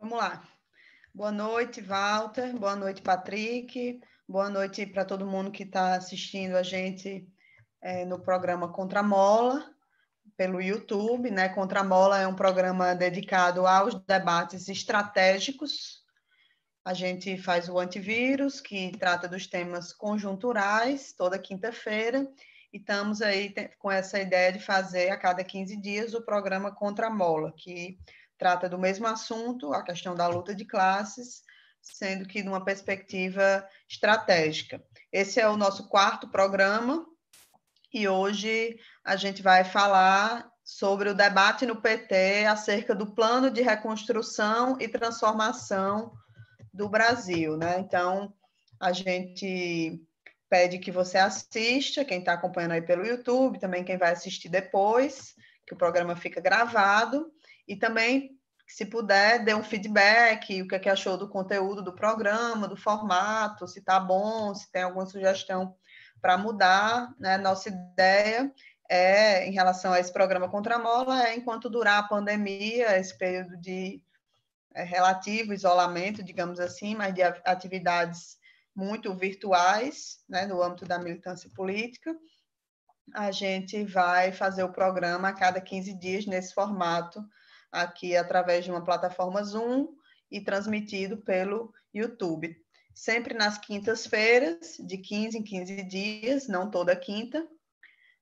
Vamos lá. Boa noite, Walter. Boa noite, Patrick. Boa noite para todo mundo que está assistindo a gente é, no programa Contramola, pelo YouTube. Né? Contramola é um programa dedicado aos debates estratégicos. A gente faz o antivírus, que trata dos temas conjunturais, toda quinta-feira. E estamos aí com essa ideia de fazer a cada 15 dias o programa Contramola, que trata do mesmo assunto, a questão da luta de classes, sendo que numa perspectiva estratégica. Esse é o nosso quarto programa e hoje a gente vai falar sobre o debate no PT acerca do plano de reconstrução e transformação do Brasil, né? Então, a gente pede que você assista, quem está acompanhando aí pelo YouTube, também quem vai assistir depois, que o programa fica gravado, e também, se puder, dê um feedback, o que, é que achou do conteúdo do programa, do formato, se está bom, se tem alguma sugestão para mudar. Né? Nossa ideia é, em relação a esse programa contra a mola, é enquanto durar a pandemia, esse período de é, relativo isolamento, digamos assim, mas de atividades muito virtuais, né, no âmbito da militância política, a gente vai fazer o programa a cada 15 dias nesse formato aqui através de uma plataforma Zoom e transmitido pelo YouTube. Sempre nas quintas-feiras, de 15 em 15 dias, não toda quinta,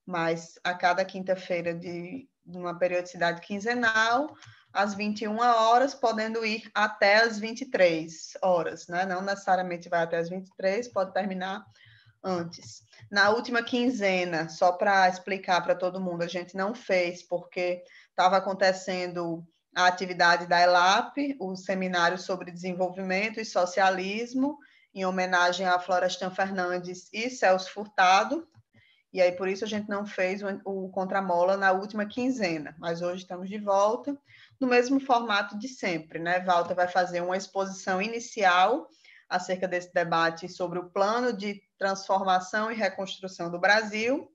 mas a cada quinta-feira de, uma periodicidade quinzenal, às 21 horas, podendo ir até às 23 horas, né? Não necessariamente vai até às 23, pode terminar antes. Na última quinzena, só para explicar para todo mundo, a gente não fez porque estava acontecendo a atividade da ELAP, o seminário sobre desenvolvimento e socialismo, em homenagem a Florestan Fernandes e Celso Furtado, e aí por isso a gente não fez o, Contramola na última quinzena, mas hoje estamos de volta, no mesmo formato de sempre, né? Walter vai fazer uma exposição inicial acerca desse debate sobre o plano de transformação e reconstrução do Brasil,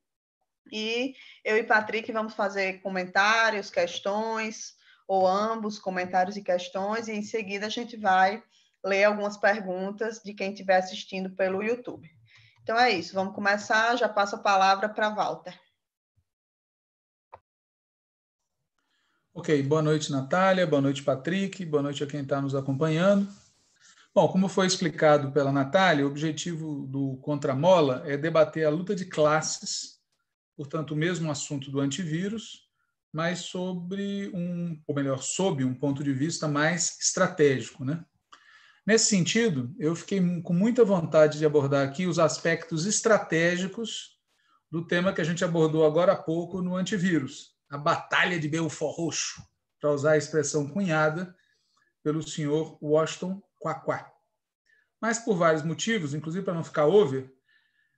e eu e Patrick vamos fazer comentários, questões, ou ambos, comentários e questões, e em seguida a gente vai ler algumas perguntas de quem estiver assistindo pelo YouTube. Então é isso, vamos começar. Já passo a palavra para Walter. Ok, boa noite, Natália, boa noite, Patrick, boa noite a quem está nos acompanhando. Bom, como foi explicado pela Natália, o objetivo do Contramola é debater a luta de classes portanto, o mesmo assunto do antivírus, mas sobre um, ou melhor, sob um ponto de vista mais estratégico, né? Nesse sentido, eu fiquei com muita vontade de abordar aqui os aspectos estratégicos do tema que a gente abordou agora há pouco no antivírus, a Batalha de Belfort Roxo, para usar a expressão cunhada pelo senhor Washington Quaquá. Mas por vários motivos, inclusive para não ficar over,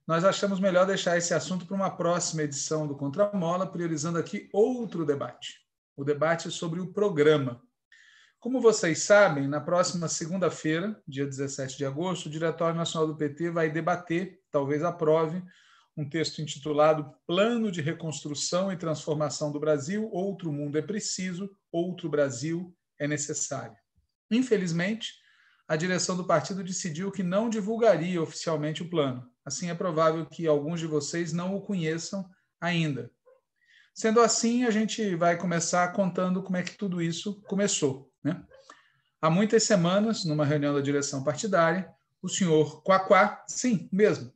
nós achamos melhor deixar esse assunto para uma próxima edição do Contramola, priorizando aqui outro debate, o debate sobre o programa. Como vocês sabem, na próxima segunda-feira, dia 17 de agosto, o Diretório Nacional do PT vai debater, talvez aprove, um texto intitulado Plano de Reconstrução e Transformação do Brasil: Outro Mundo é Preciso, Outro Brasil é Necessário. Infelizmente, a direção do partido decidiu que não divulgaria oficialmente o plano. Assim, é provável que alguns de vocês não o conheçam ainda. Sendo assim, a gente vai começar contando como é que tudo isso começou. Né? Há muitas semanas, numa reunião da direção partidária, o senhor Quaquá, sim, mesmo,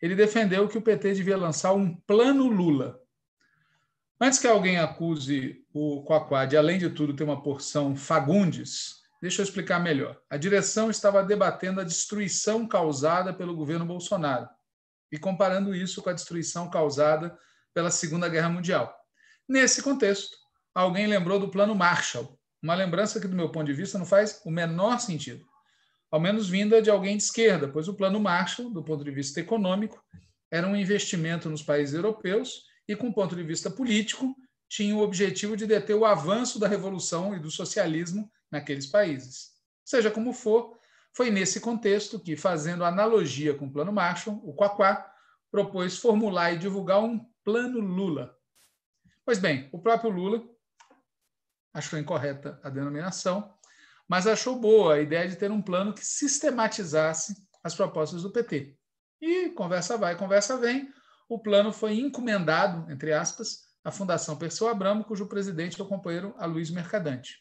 ele defendeu que o PT devia lançar um plano Lula. Antes que alguém acuse o Quaquá de, além de tudo, ter uma porção Fagundes, Deixa eu explicar melhor. A direção estava debatendo a destruição causada pelo governo Bolsonaro e comparando isso com a destruição causada pela Segunda Guerra Mundial. Nesse contexto, alguém lembrou do Plano Marshall, uma lembrança que, do meu ponto de vista, não faz o menor sentido, ao menos vinda de alguém de esquerda, pois o Plano Marshall, do ponto de vista econômico, era um investimento nos países europeus e, com ponto de vista político, tinha o objetivo de deter o avanço da revolução e do socialismo naqueles países. Seja como for, foi nesse contexto que, fazendo analogia com o Plano Marshall, o Quaquá propôs formular e divulgar um Plano Lula. Pois bem, o próprio Lula achou incorreta a denominação, mas achou boa a ideia de ter um plano que sistematizasse as propostas do PT. E conversa vai, conversa vem, o plano foi encomendado, entre aspas, à Fundação Perseu Abramo, cujo presidente é o companheiro Aloysio Mercadante.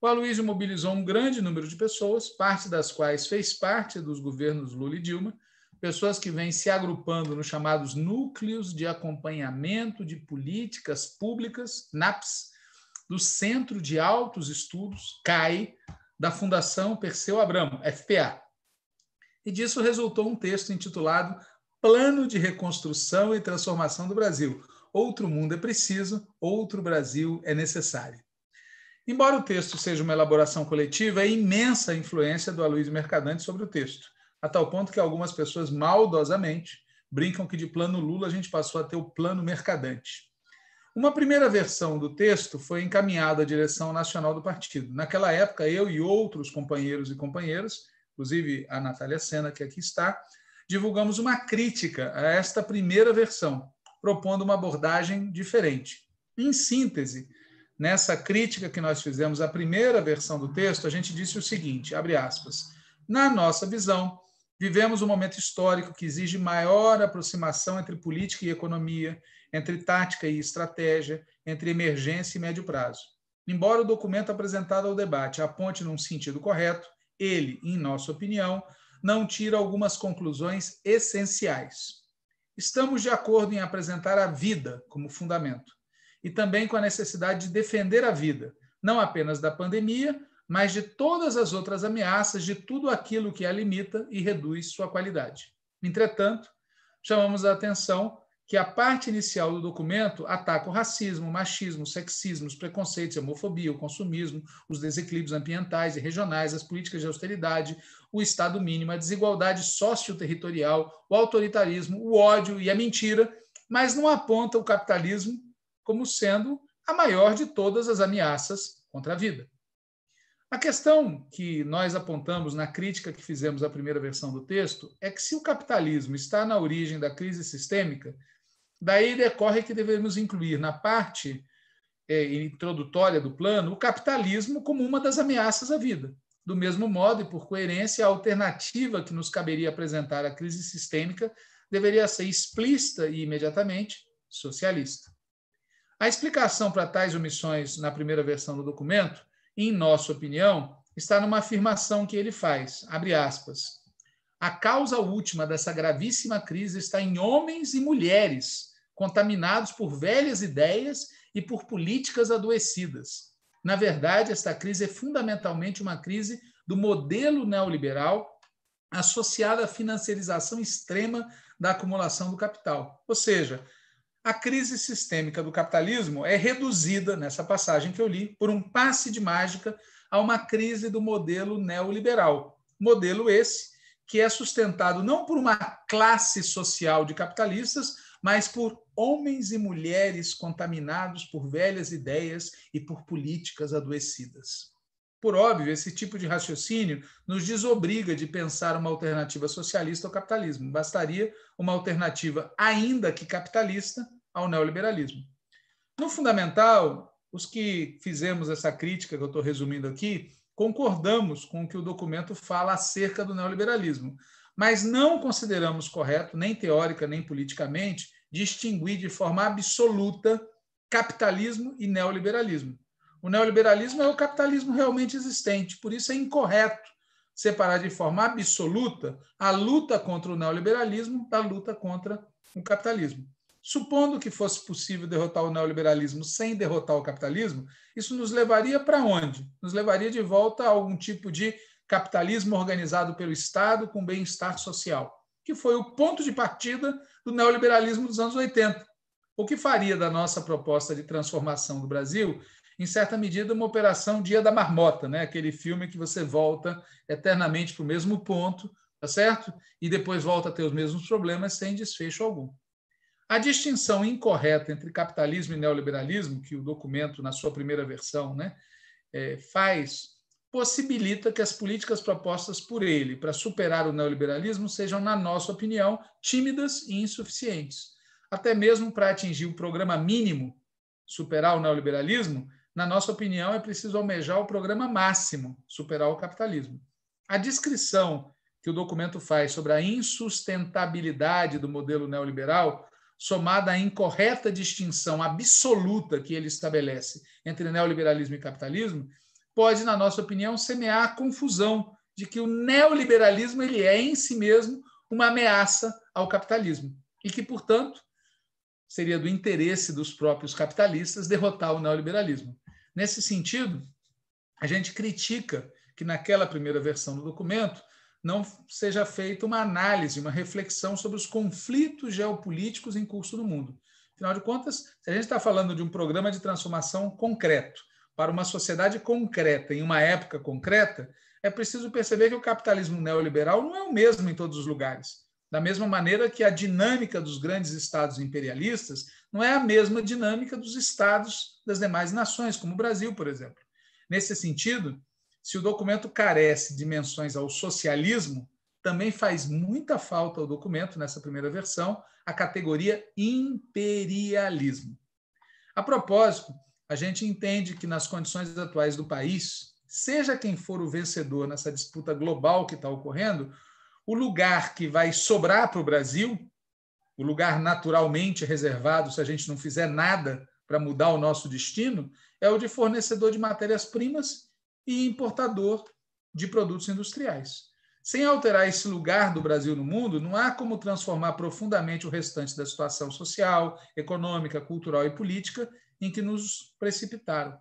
O Aloysio mobilizou um grande número de pessoas, parte das quais fez parte dos governos Lula e Dilma, pessoas que vêm se agrupando nos chamados Núcleos de Acompanhamento de Políticas Públicas, NAPS, do Centro de Altos Estudos, CAI, da Fundação Perseu Abramo, FPA. E disso resultou um texto intitulado Plano de Reconstrução e Transformação do Brasil. Outro mundo é preciso, outro Brasil é necessário. Embora o texto seja uma elaboração coletiva, é imensa a influência do Aloysio Mercadante sobre o texto, a tal ponto que algumas pessoas maldosamente brincam que de plano Lula a gente passou a ter o plano Mercadante. Uma primeira versão do texto foi encaminhada à direção nacional do partido. Naquela época, eu e outros companheiros e companheiras, inclusive a Natália Sena, que aqui está, divulgamos uma crítica a esta primeira versão, propondo uma abordagem diferente. Em síntese, nessa crítica que nós fizemos à primeira versão do texto, a gente disse o seguinte, abre aspas, na nossa visão, vivemos um momento histórico que exige maior aproximação entre política e economia, entre tática e estratégia, entre emergência e médio prazo. Embora o documento apresentado ao debate aponte num sentido correto, ele, em nossa opinião, não tira algumas conclusões essenciais. Estamos de acordo em apresentar a vida como fundamento e também com a necessidade de defender a vida, não apenas da pandemia, mas de todas as outras ameaças, de tudo aquilo que a limita e reduz sua qualidade. Entretanto, chamamos a atenção que a parte inicial do documento ataca o racismo, o machismo, o sexismo, os preconceitos, a homofobia, o consumismo, os desequilíbrios ambientais e regionais, as políticas de austeridade, o Estado mínimo, a desigualdade socioterritorial, o autoritarismo, o ódio e a mentira, mas não aponta o capitalismo como sendo a maior de todas as ameaças contra a vida. A questão que nós apontamos na crítica que fizemos à primeira versão do texto é que se o capitalismo está na origem da crise sistêmica, Daí decorre que devemos incluir na parte é, introdutória do plano o capitalismo como uma das ameaças à vida. Do mesmo modo, e por coerência, a alternativa que nos caberia apresentar à crise sistêmica deveria ser explícita e imediatamente socialista. A explicação para tais omissões na primeira versão do documento, em nossa opinião, está numa afirmação que ele faz, abre aspas, a causa última dessa gravíssima crise está em homens e mulheres contaminados por velhas ideias e por políticas adoecidas. Na verdade, esta crise é fundamentalmente uma crise do modelo neoliberal associada à financiarização extrema da acumulação do capital. Ou seja, a crise sistêmica do capitalismo é reduzida, nessa passagem que eu li, por um passe de mágica a uma crise do modelo neoliberal. Modelo esse que é sustentado não por uma classe social de capitalistas, mas por homens e mulheres contaminados por velhas ideias e por políticas adoecidas. Por óbvio, esse tipo de raciocínio nos desobriga de pensar uma alternativa socialista ao capitalismo. Bastaria uma alternativa, ainda que capitalista, ao neoliberalismo. No fundamental, os que fizemos essa crítica que eu estou resumindo aqui, concordamos com o que o documento fala acerca do neoliberalismo, mas não consideramos correto, nem teórica nem politicamente, distinguir de forma absoluta capitalismo e neoliberalismo. O neoliberalismo é o capitalismo realmente existente, por isso é incorreto separar de forma absoluta a luta contra o neoliberalismo da luta contra o capitalismo. Supondo que fosse possível derrotar o neoliberalismo sem derrotar o capitalismo, isso nos levaria para onde? Nos levaria de volta a algum tipo de capitalismo organizado pelo Estado com bem-estar social, que foi o ponto de partida do neoliberalismo dos anos 80. O que faria da nossa proposta de transformação do Brasil, em certa medida, uma operação Dia da Marmota, né? aquele filme que você volta eternamente para o mesmo ponto, tá certo? E depois volta a ter os mesmos problemas sem desfecho algum. A distinção incorreta entre capitalismo e neoliberalismo, que o documento, na sua primeira versão, né, é, faz possibilita que as políticas propostas por ele para superar o neoliberalismo sejam, na nossa opinião, tímidas e insuficientes. Até mesmo para atingir o programa mínimo, superar o neoliberalismo, na nossa opinião, é preciso almejar o programa máximo, superar o capitalismo. A descrição que o documento faz sobre a insustentabilidade do modelo neoliberal, somada à incorreta distinção absoluta que ele estabelece entre neoliberalismo e capitalismo, pode, na nossa opinião, semear a confusão de que o neoliberalismo ele é em si mesmo uma ameaça ao capitalismo e que, portanto, seria do interesse dos próprios capitalistas derrotar o neoliberalismo. Nesse sentido, a gente critica que naquela primeira versão do documento não seja feita uma análise, uma reflexão sobre os conflitos geopolíticos em curso no mundo. Afinal de contas, se a gente está falando de um programa de transformação concreto para uma sociedade concreta em uma época concreta, é preciso perceber que o capitalismo neoliberal não é o mesmo em todos os lugares. Da mesma maneira que a dinâmica dos grandes estados imperialistas não é a mesma dinâmica dos estados das demais nações, como o Brasil, por exemplo. Nesse sentido, se o documento carece de menções ao socialismo, também faz muita falta ao documento, nessa primeira versão, a categoria imperialismo. A propósito, a gente entende que nas condições atuais do país, seja quem for o vencedor nessa disputa global que está ocorrendo, o lugar que vai sobrar para o Brasil, o lugar naturalmente reservado se a gente não fizer nada para mudar o nosso destino, é o de fornecedor de matérias-primas e importador de produtos industriais. Sem alterar esse lugar do Brasil no mundo, não há como transformar profundamente o restante da situação social, econômica, cultural e política em que nos precipitaram.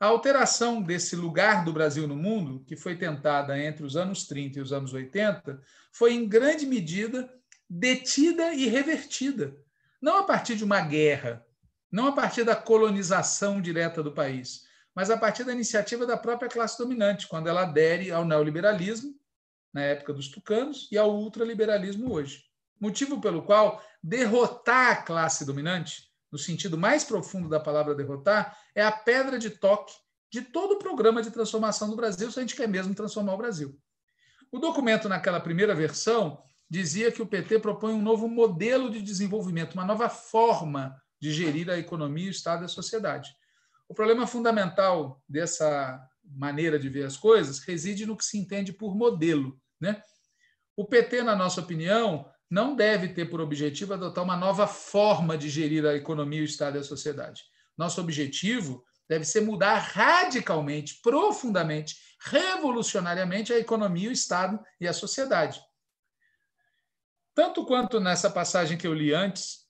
A alteração desse lugar do Brasil no mundo, que foi tentada entre os anos 30 e os anos 80, foi em grande medida detida e revertida, não a partir de uma guerra, não a partir da colonização direta do país, mas a partir da iniciativa da própria classe dominante, quando ela adere ao neoliberalismo, na época dos tucanos, e ao ultraliberalismo hoje. Motivo pelo qual derrotar a classe dominante, no sentido mais profundo da palavra derrotar, é a pedra de toque de todo o programa de transformação do Brasil, se a gente quer mesmo transformar o Brasil. O documento, naquela primeira versão, dizia que o PT propõe um novo modelo de desenvolvimento, uma nova forma de gerir a economia, o Estado e a sociedade. O problema fundamental dessa maneira de ver as coisas reside no que se entende por modelo. Né? O PT, na nossa opinião, não deve ter por objetivo adotar uma nova forma de gerir a economia, o Estado e a sociedade. Nosso objetivo deve ser mudar radicalmente, profundamente, revolucionariamente a economia, o Estado e a sociedade. Tanto quanto nessa passagem que eu li antes,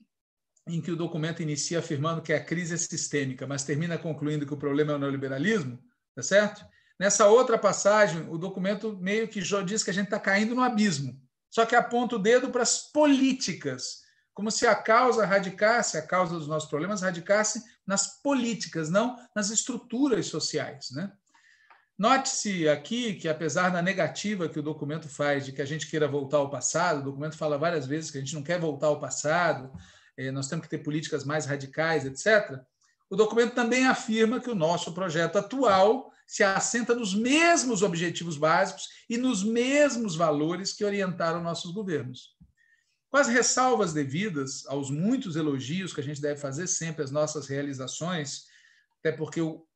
em que o documento inicia afirmando que a crise é sistêmica, mas termina concluindo que o problema é o neoliberalismo, tá certo? Nessa outra passagem, o documento meio que já diz que a gente está caindo no abismo, só que aponta o dedo para as políticas, como se a causa radicasse, a causa dos nossos problemas radicasse nas políticas, não nas estruturas sociais, né? Note-se aqui que, apesar da negativa que o documento faz de que a gente queira voltar ao passado, o documento fala várias vezes que a gente não quer voltar ao passado, é, nós temos que ter políticas mais radicais, etc. O documento também afirma que o nosso projeto atual se assenta nos mesmos objetivos básicos e nos mesmos valores que orientaram nossos governos. Com as ressalvas devidas aos muitos elogios que a gente deve fazer sempre às nossas realizações, até porque o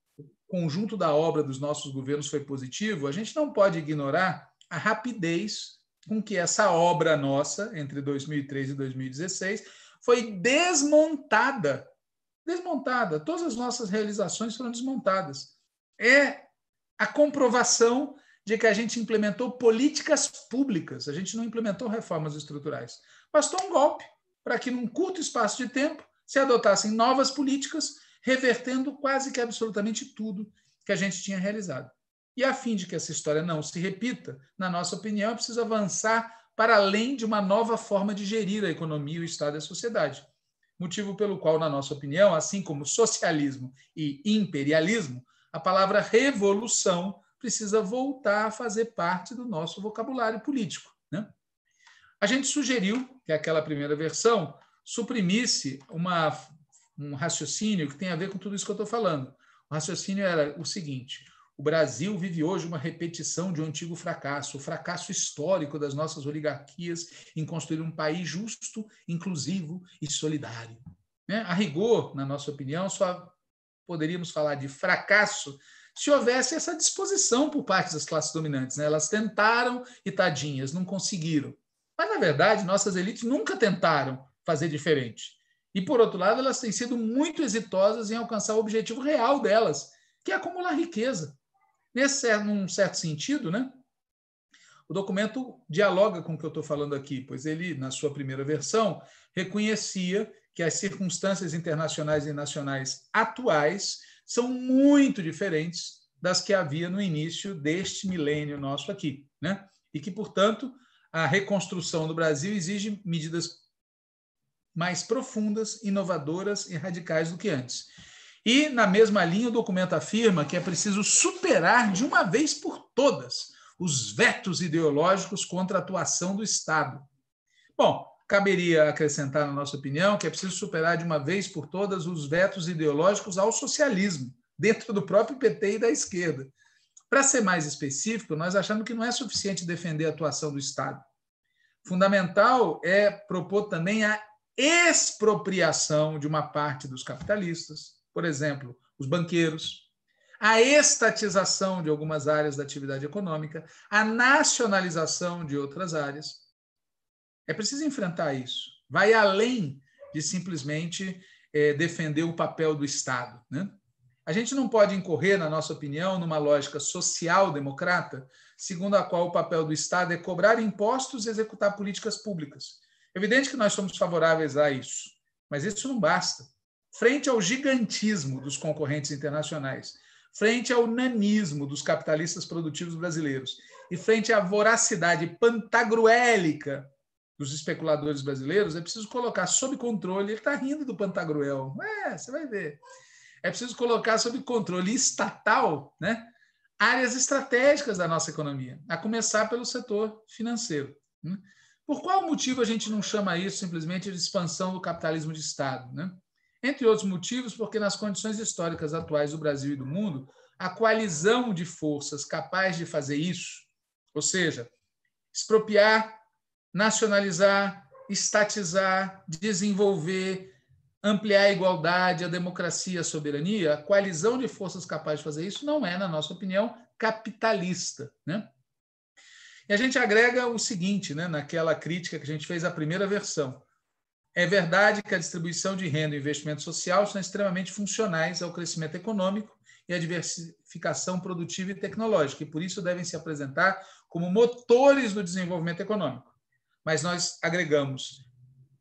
conjunto da obra dos nossos governos foi positivo, a gente não pode ignorar a rapidez com que essa obra nossa, entre 2003 e 2016, foi desmontada. Desmontada. Todas as nossas realizações foram desmontadas. É a comprovação de que a gente implementou políticas públicas, a gente não implementou reformas estruturais. Bastou um golpe para que, num curto espaço de tempo, se adotassem novas políticas, revertendo quase que absolutamente tudo que a gente tinha realizado. E a fim de que essa história não se repita, na nossa opinião, é preciso avançar para além de uma nova forma de gerir a economia, o Estado e a sociedade. Motivo pelo qual, na nossa opinião, assim como socialismo e imperialismo, a palavra revolução precisa voltar a fazer parte do nosso vocabulário político. Né? A gente sugeriu que aquela primeira versão suprimisse uma, um raciocínio que tem a ver com tudo isso que eu estou falando. O raciocínio era o seguinte: o Brasil vive hoje uma repetição de um antigo fracasso, o fracasso histórico das nossas oligarquias em construir um país justo, inclusivo e solidário. Né? A rigor, na nossa opinião, só poderíamos falar de fracasso se houvesse essa disposição por parte das classes dominantes. Né? Elas tentaram e tadinhas, não conseguiram. Mas, na verdade, nossas elites nunca tentaram fazer diferente. E, por outro lado, elas têm sido muito exitosas em alcançar o objetivo real delas, que é acumular riqueza. Nesse, num certo sentido, né? O documento dialoga com o que eu estou falando aqui, pois ele, na sua primeira versão, reconhecia que as circunstâncias internacionais e nacionais atuais são muito diferentes das que havia no início deste milênio nosso aqui, né? E que, portanto, a reconstrução do Brasil exige medidas mais profundas, inovadoras e radicais do que antes. E, na mesma linha, o documento afirma que é preciso superar de uma vez por todas os vetos ideológicos contra a atuação do Estado. Bom, caberia acrescentar, na nossa opinião, que é preciso superar de uma vez por todas os vetos ideológicos ao socialismo, dentro do próprio PT e da esquerda. Para ser mais específico, nós achamos que não é suficiente defender a atuação do Estado. Fundamental é propor também a expropriação de uma parte dos capitalistas, por exemplo, os banqueiros, a estatização de algumas áreas da atividade econômica, a nacionalização de outras áreas. É preciso enfrentar isso. Vai além de simplesmente é, defender o papel do Estado. Né? A gente não pode incorrer, na nossa opinião, numa lógica social-democrata, segundo a qual o papel do Estado é cobrar impostos e executar políticas públicas. Evidente que nós somos favoráveis a isso, mas isso não basta. Frente ao gigantismo dos concorrentes internacionais, frente ao nanismo dos capitalistas produtivos brasileiros e frente à voracidade pantagruélica dos especuladores brasileiros, é preciso colocar sob controle. Ele está rindo do Pantagruel. É, você vai ver. É preciso colocar sob controle estatal né, áreas estratégicas da nossa economia, a começar pelo setor financeiro. Né? Por qual motivo a gente não chama isso simplesmente de expansão do capitalismo de Estado? Né? Entre outros motivos, porque nas condições históricas atuais do Brasil e do mundo, a coalizão de forças capaz de fazer isso, ou seja, expropriar, nacionalizar, estatizar, desenvolver, ampliar a igualdade, a democracia, a soberania, a coalizão de forças capazes de fazer isso não é, na nossa opinião, capitalista. Né? E a gente agrega o seguinte, né, naquela crítica que a gente fez à primeira versão. É verdade que a distribuição de renda e investimento social são extremamente funcionais ao crescimento econômico e à diversificação produtiva e tecnológica, e por isso devem se apresentar como motores do desenvolvimento econômico. Mas nós agregamos: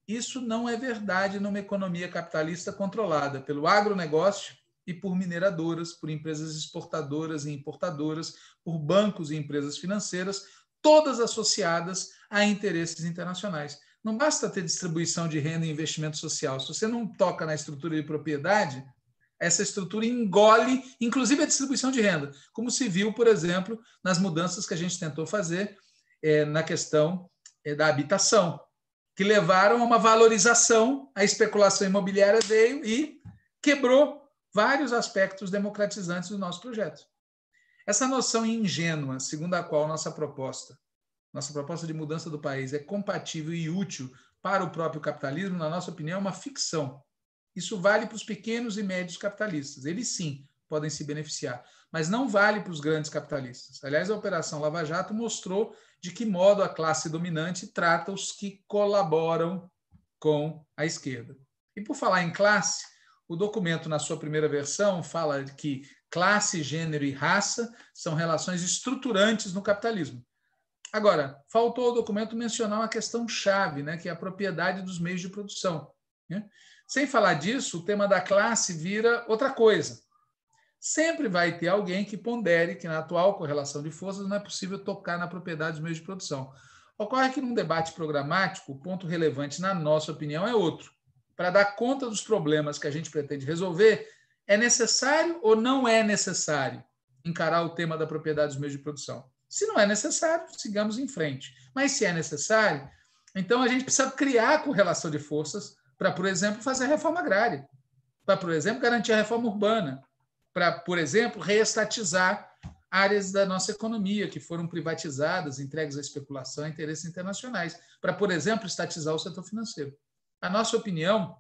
isso não é verdade numa economia capitalista controlada pelo agronegócio e por mineradoras, por empresas exportadoras e importadoras, por bancos e empresas financeiras, todas associadas a interesses internacionais. Não basta ter distribuição de renda e investimento social. Se você não toca na estrutura de propriedade, essa estrutura engole, inclusive a distribuição de renda, como se viu, por exemplo, nas mudanças que a gente tentou fazer é, na questão da habitação, que levaram a uma valorização, a especulação imobiliária veio e quebrou vários aspectos democratizantes do nosso projeto. Essa noção ingênua, segundo a qual nossa proposta, nossa proposta de mudança do país é compatível e útil para o próprio capitalismo, na nossa opinião, é uma ficção. Isso vale para os pequenos e médios capitalistas. Eles sim podem se beneficiar, mas não vale para os grandes capitalistas. Aliás, a Operação Lava Jato mostrou de que modo a classe dominante trata os que colaboram com a esquerda. E por falar em classe, o documento, na sua primeira versão, fala que classe, gênero e raça são relações estruturantes no capitalismo. Agora, faltou o documento mencionar uma questão chave, né, que é a propriedade dos meios de produção. Né? Sem falar disso, o tema da classe vira outra coisa. Sempre vai ter alguém que pondere que na atual correlação de forças não é possível tocar na propriedade dos meios de produção. Ocorre que num debate programático, o ponto relevante, na nossa opinião, é outro. Para dar conta dos problemas que a gente pretende resolver, é necessário ou não é necessário encarar o tema da propriedade dos meios de produção? Se não é necessário, sigamos em frente. Mas se é necessário, então a gente precisa criar a correlação de forças para, por exemplo, fazer a reforma agrária, para, por exemplo, garantir a reforma urbana, para, por exemplo, reestatizar áreas da nossa economia que foram privatizadas, entregues à especulação e interesses internacionais, para, por exemplo, estatizar o setor financeiro. A nossa opinião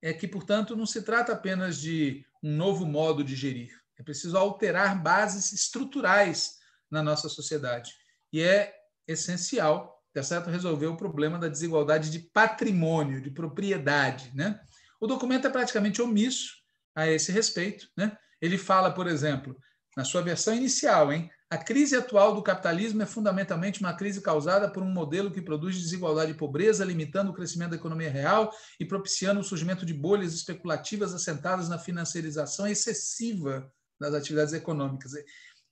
é que, portanto, não se trata apenas de um novo modo de gerir. É preciso alterar bases estruturais na nossa sociedade. E é essencial, tá certo, resolver o problema da desigualdade de patrimônio, de propriedade, né? O documento é praticamente omisso a esse respeito, né? Ele fala, por exemplo, na sua versão inicial, hein? A crise atual do capitalismo é fundamentalmente uma crise causada por um modelo que produz desigualdade e pobreza, limitando o crescimento da economia real e propiciando o surgimento de bolhas especulativas assentadas na financiarização excessiva das atividades econômicas.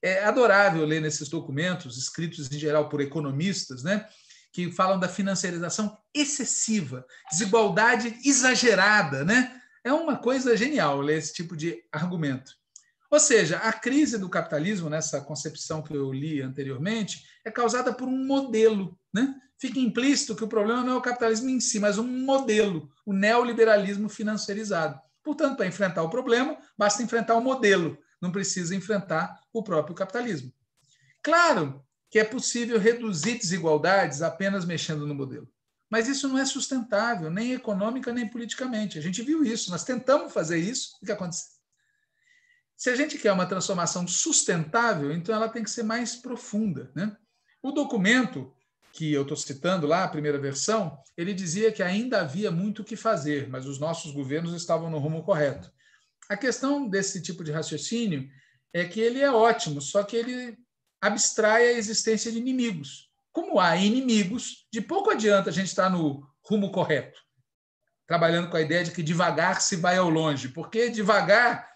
É adorável ler nesses documentos, escritos em geral por economistas, né, que falam da financiarização excessiva, desigualdade exagerada. Né? É uma coisa genial ler esse tipo de argumento. Ou seja, a crise do capitalismo, nessa concepção que eu li anteriormente, é causada por um modelo. Né? Fica implícito que o problema não é o capitalismo em si, mas um modelo, o neoliberalismo financiarizado. Portanto, para enfrentar o problema, basta enfrentar o modelo, não precisa enfrentar o próprio capitalismo. Claro que é possível reduzir desigualdades apenas mexendo no modelo. Mas isso não é sustentável, nem econômica, nem politicamente. A gente viu isso, nós tentamos fazer isso, o que aconteceu? Se a gente quer uma transformação sustentável, então ela tem que ser mais profunda. Né? O documento que eu estou citando lá, a primeira versão, ele dizia que ainda havia muito o que fazer, mas os nossos governos estavam no rumo correto. A questão desse tipo de raciocínio é que ele é ótimo, só que ele abstrai a existência de inimigos. Como há inimigos, de pouco adianta a gente estar no rumo correto, trabalhando com a ideia de que devagar se vai ao longe, porque devagar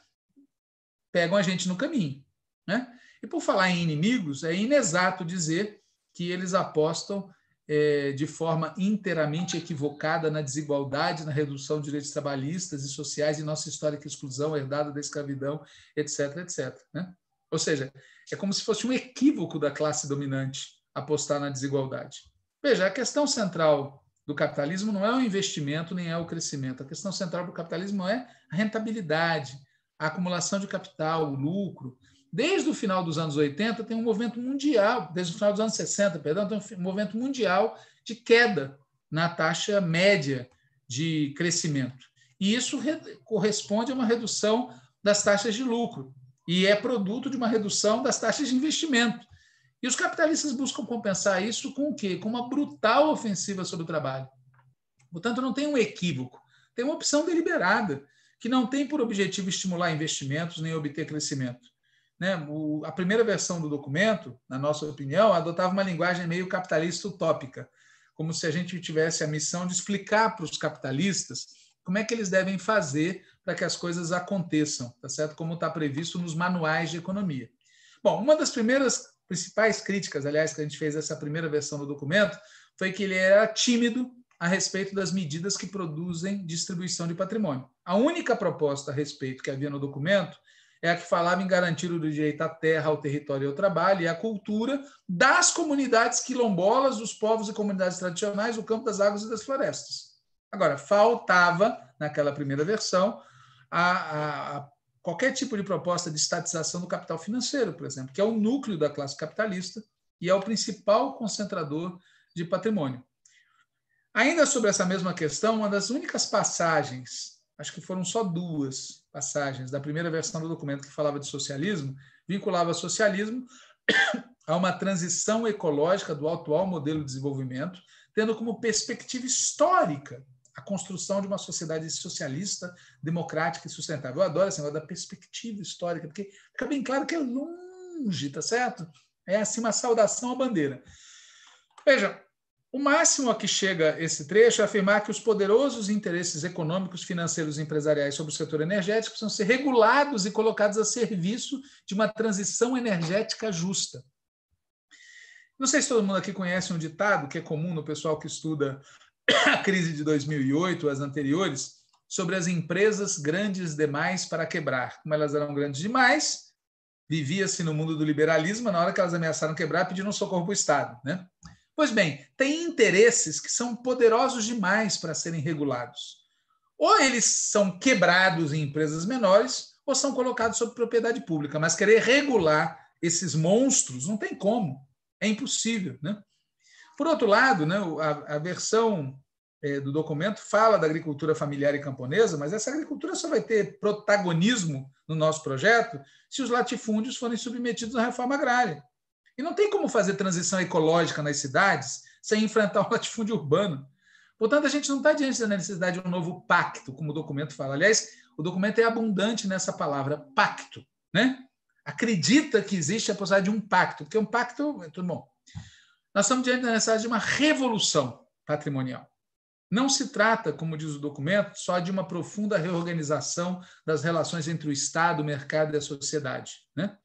pegam a gente no caminho. Né? E por falar em inimigos, é inexato dizer que eles apostam é, de forma inteiramente equivocada na desigualdade, na redução de direitos trabalhistas e sociais e nossa histórica exclusão herdada da escravidão, etc, etc. Né? Ou seja, é como se fosse um equívoco da classe dominante apostar na desigualdade. Veja, a questão central do capitalismo não é o investimento nem é o crescimento. A questão central do capitalismo é a rentabilidade, a acumulação de capital, o lucro, Desde o final dos anos 80, tem um movimento mundial, desde o final dos anos 60, perdão, tem um movimento mundial de queda na taxa média de crescimento. E isso corresponde a uma redução das taxas de lucro e é produto de uma redução das taxas de investimento. E os capitalistas buscam compensar isso com o quê? Com uma brutal ofensiva sobre o trabalho. Portanto, não tem um equívoco, tem uma opção deliberada, que não tem por objetivo estimular investimentos nem obter crescimento né, o, a primeira versão do documento, na nossa opinião, adotava uma linguagem meio capitalista utópica, como se a gente tivesse a missão de explicar para os capitalistas como é que eles devem fazer para que as coisas aconteçam, tá certo? Como está previsto nos manuais de economia. Bom, uma das primeiras principais críticas, aliás, que a gente fez essa primeira versão do documento, foi que ele era tímido a respeito das medidas que produzem distribuição de patrimônio. A única proposta a respeito que havia no documento é a que falava em garantir o direito à terra, ao território e ao trabalho e à cultura das comunidades quilombolas, dos povos e comunidades tradicionais, do campo das águas e das florestas. Agora, faltava, naquela primeira versão, a, a, a qualquer tipo de proposta de estatização do capital financeiro, por exemplo, que é o núcleo da classe capitalista e é o principal concentrador de patrimônio. Ainda sobre essa mesma questão, uma das únicas passagens, acho que foram só duas, passagens da primeira versão do documento que falava de socialismo, vinculava socialismo a uma transição ecológica do atual modelo de desenvolvimento, tendo como perspectiva histórica a construção de uma sociedade socialista, democrática e sustentável. Eu adoro esse negócio da perspectiva histórica, porque fica bem claro que é longe, tá certo? É assim uma saudação à bandeira. Veja, o máximo a que chega esse trecho é afirmar que os poderosos interesses econômicos, financeiros e empresariais sobre o setor energético precisam ser regulados e colocados a serviço de uma transição energética justa. Não sei se todo mundo aqui conhece um ditado que é comum no pessoal que estuda a crise de 2008, as anteriores, sobre as empresas grandes demais para quebrar. Como elas eram grandes demais, vivia-se no mundo do liberalismo, na hora que elas ameaçaram quebrar, pediram socorro para o Estado. Né? Pois bem, tem interesses que são poderosos demais para serem regulados. Ou eles são quebrados em empresas menores, ou são colocados sob propriedade pública. Mas querer regular esses monstros não tem como. É impossível. Né? Por outro lado, né, a, a versão é, do documento fala da agricultura familiar e camponesa, mas essa agricultura só vai ter protagonismo no nosso projeto se os latifúndios forem submetidos à reforma agrária. E não tem como fazer transição ecológica nas cidades sem enfrentar o latifúndio urbano. Portanto, a gente não está diante da necessidade de um novo pacto, como o documento fala. Aliás, o documento é abundante nessa palavra, pacto. Né? Acredita que existe a possibilidade de um pacto, porque um pacto, tudo bom. Nós estamos diante da necessidade de uma revolução patrimonial. Não se trata, como diz o documento, só de uma profunda reorganização das relações entre o Estado, o mercado e a sociedade, né?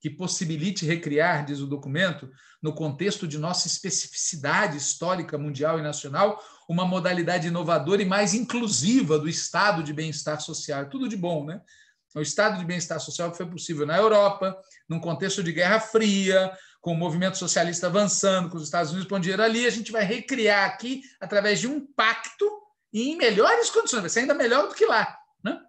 que possibilite recriar, diz o documento, no contexto de nossa especificidade histórica mundial e nacional, uma modalidade inovadora e mais inclusiva do estado de bem-estar social. Tudo de bom, né? O estado de bem-estar social que foi possível na Europa, num contexto de Guerra Fria, com o movimento socialista avançando, com os Estados Unidos pondo dinheiro ali, a gente vai recriar aqui através de um pacto e em melhores condições, vai ser ainda melhor do que lá. Né?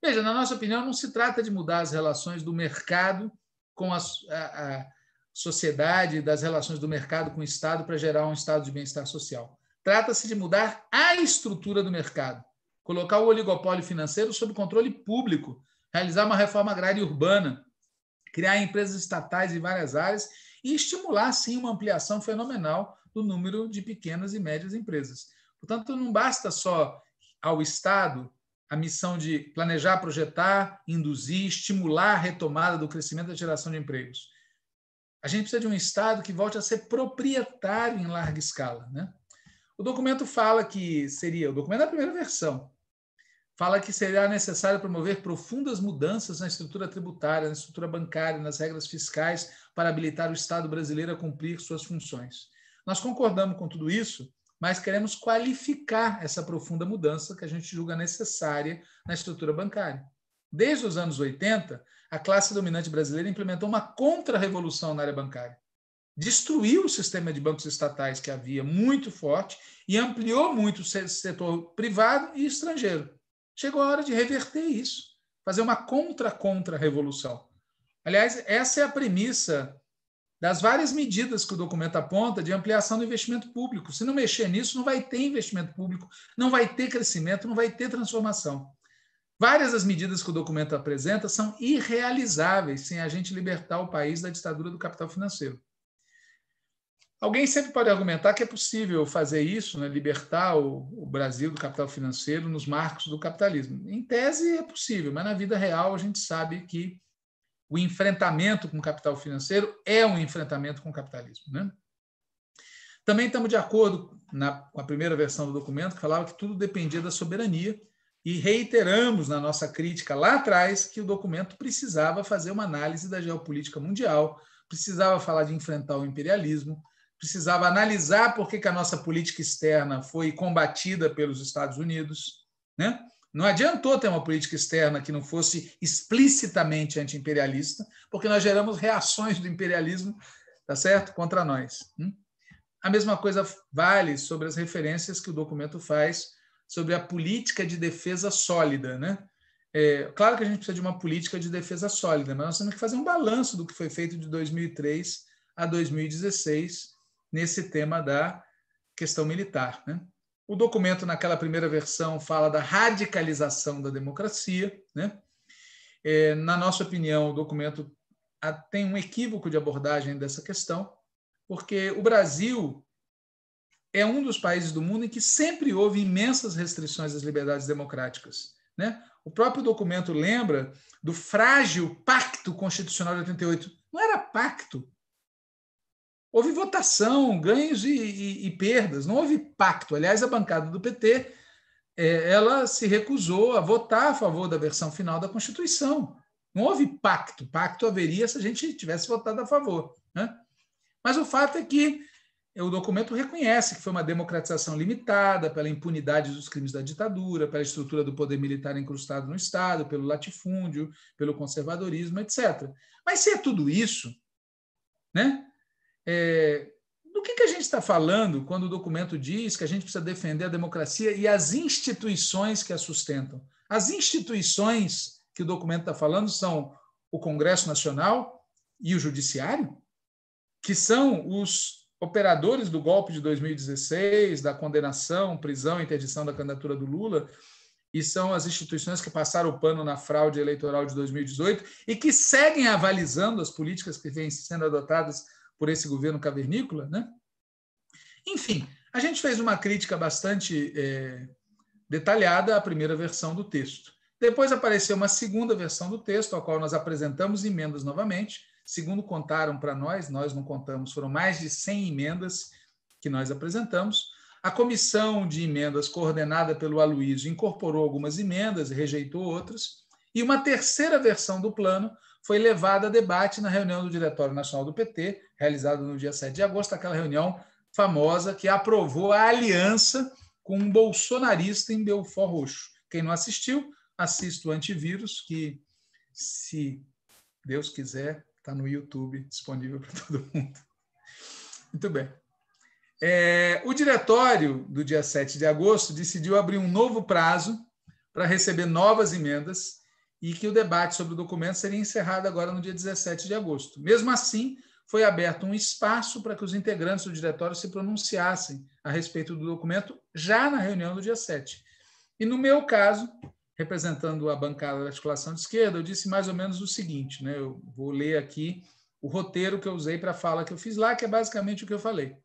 Veja, na nossa opinião, não se trata de mudar as relações do mercado com a, a, a sociedade, das relações do mercado com o Estado para gerar um estado de bem-estar social. Trata-se de mudar a estrutura do mercado, colocar o oligopólio financeiro sob controle público, realizar uma reforma agrária urbana, criar empresas estatais em várias áreas e estimular, sim, uma ampliação fenomenal do número de pequenas e médias empresas. Portanto, não basta só ao Estado a missão de planejar, projetar, induzir, estimular a retomada do crescimento da geração de empregos. A gente precisa de um Estado que volte a ser proprietário em larga escala. Né? O documento fala que seria, o documento é a primeira versão, fala que será necessário promover profundas mudanças na estrutura tributária, na estrutura bancária, nas regras fiscais, para habilitar o Estado brasileiro a cumprir suas funções. Nós concordamos com tudo isso, mas queremos qualificar essa profunda mudança que a gente julga necessária na estrutura bancária. Desde os anos 80, a classe dominante brasileira implementou uma contra-revolução na área bancária. Destruiu o sistema de bancos estatais que havia muito forte e ampliou muito o setor privado e estrangeiro. Chegou a hora de reverter isso, fazer uma contra-contra-revolução. Aliás, essa é a premissa das várias medidas que o documento aponta de ampliação do investimento público. Se não mexer nisso, não vai ter investimento público, não vai ter crescimento, não vai ter transformação. Várias das medidas que o documento apresenta são irrealizáveis sem a gente libertar o país da ditadura do capital financeiro. Alguém sempre pode argumentar que é possível fazer isso, né, libertar o, o, Brasil do capital financeiro nos marcos do capitalismo. Em tese é possível, mas na vida real a gente sabe que o enfrentamento com o capital financeiro é um enfrentamento com o capitalismo. Né? Também estamos de acordo na, com a primeira versão do documento, que falava que tudo dependia da soberania, e reiteramos na nossa crítica lá atrás que o documento precisava fazer uma análise da geopolítica mundial, precisava falar de enfrentar o imperialismo, precisava analisar por que, que a nossa política externa foi combatida pelos Estados Unidos. Né? Não adiantou ter uma política externa que não fosse explicitamente anti-imperialista, porque nós geramos reações do imperialismo tá certo? contra nós. Hum? A mesma coisa vale sobre as referências que o documento faz sobre a política de defesa sólida. Né? É, claro que a gente precisa de uma política de defesa sólida, mas nós temos que fazer um balanço do que foi feito de 2003 a 2016 nesse tema da questão militar. Né? O documento, naquela primeira versão, fala da radicalização da democracia. Né? É, na nossa opinião, o documento tem um equívoco de abordagem dessa questão, porque o Brasil é um dos países do mundo em que sempre houve imensas restrições às liberdades democráticas. Né? O próprio documento lembra do frágil Pacto Constitucional de 88. Não era pacto, Houve votação, ganhos e, e, e, perdas, não houve pacto. Aliás, a bancada do PT é, ela se recusou a votar a favor da versão final da Constituição. Não houve pacto. Pacto haveria se a gente tivesse votado a favor. Né? Mas o fato é que o documento reconhece que foi uma democratização limitada pela impunidade dos crimes da ditadura, pela estrutura do poder militar incrustado no Estado, pelo latifúndio, pelo conservadorismo, etc. Mas se é tudo isso, né? É, do que, que a gente está falando quando o documento diz que a gente precisa defender a democracia e as instituições que a sustentam? As instituições que o documento está falando são o Congresso Nacional e o Judiciário, que são os operadores do golpe de 2016, da condenação, prisão e interdição da candidatura do Lula, e são as instituições que passaram o pano na fraude eleitoral de 2018 e que seguem avalizando as políticas que vêm sendo adotadas por esse governo cavernícola. Né? Enfim, a gente fez uma crítica bastante é, detalhada à primeira versão do texto. Depois apareceu uma segunda versão do texto, a qual nós apresentamos emendas novamente. Segundo contaram para nós, nós não contamos, foram mais de 100 emendas que nós apresentamos. A comissão de emendas, coordenada pelo Aloysio, incorporou algumas emendas rejeitou outras. E uma terceira versão do plano foi levada a debate na reunião do Diretório Nacional do PT, realizada no dia 7 de agosto, aquela reunião famosa que aprovou a aliança com um bolsonarista em Belfort Roxo. Quem não assistiu, assista o Antivírus, que, se Deus quiser, está no YouTube, disponível para todo mundo. Muito bem. É, o diretório do dia 7 de agosto decidiu abrir um novo prazo para receber novas emendas e que o debate sobre o documento seria encerrado agora no dia 17 de agosto. Mesmo assim, foi aberto um espaço para que os integrantes do diretório se pronunciassem a respeito do documento já na reunião do dia 7. E no meu caso, representando a bancada da articulação de esquerda, eu disse mais ou menos o seguinte, né? Eu vou ler aqui o roteiro que eu usei para a fala que eu fiz lá, que é basicamente o que eu falei.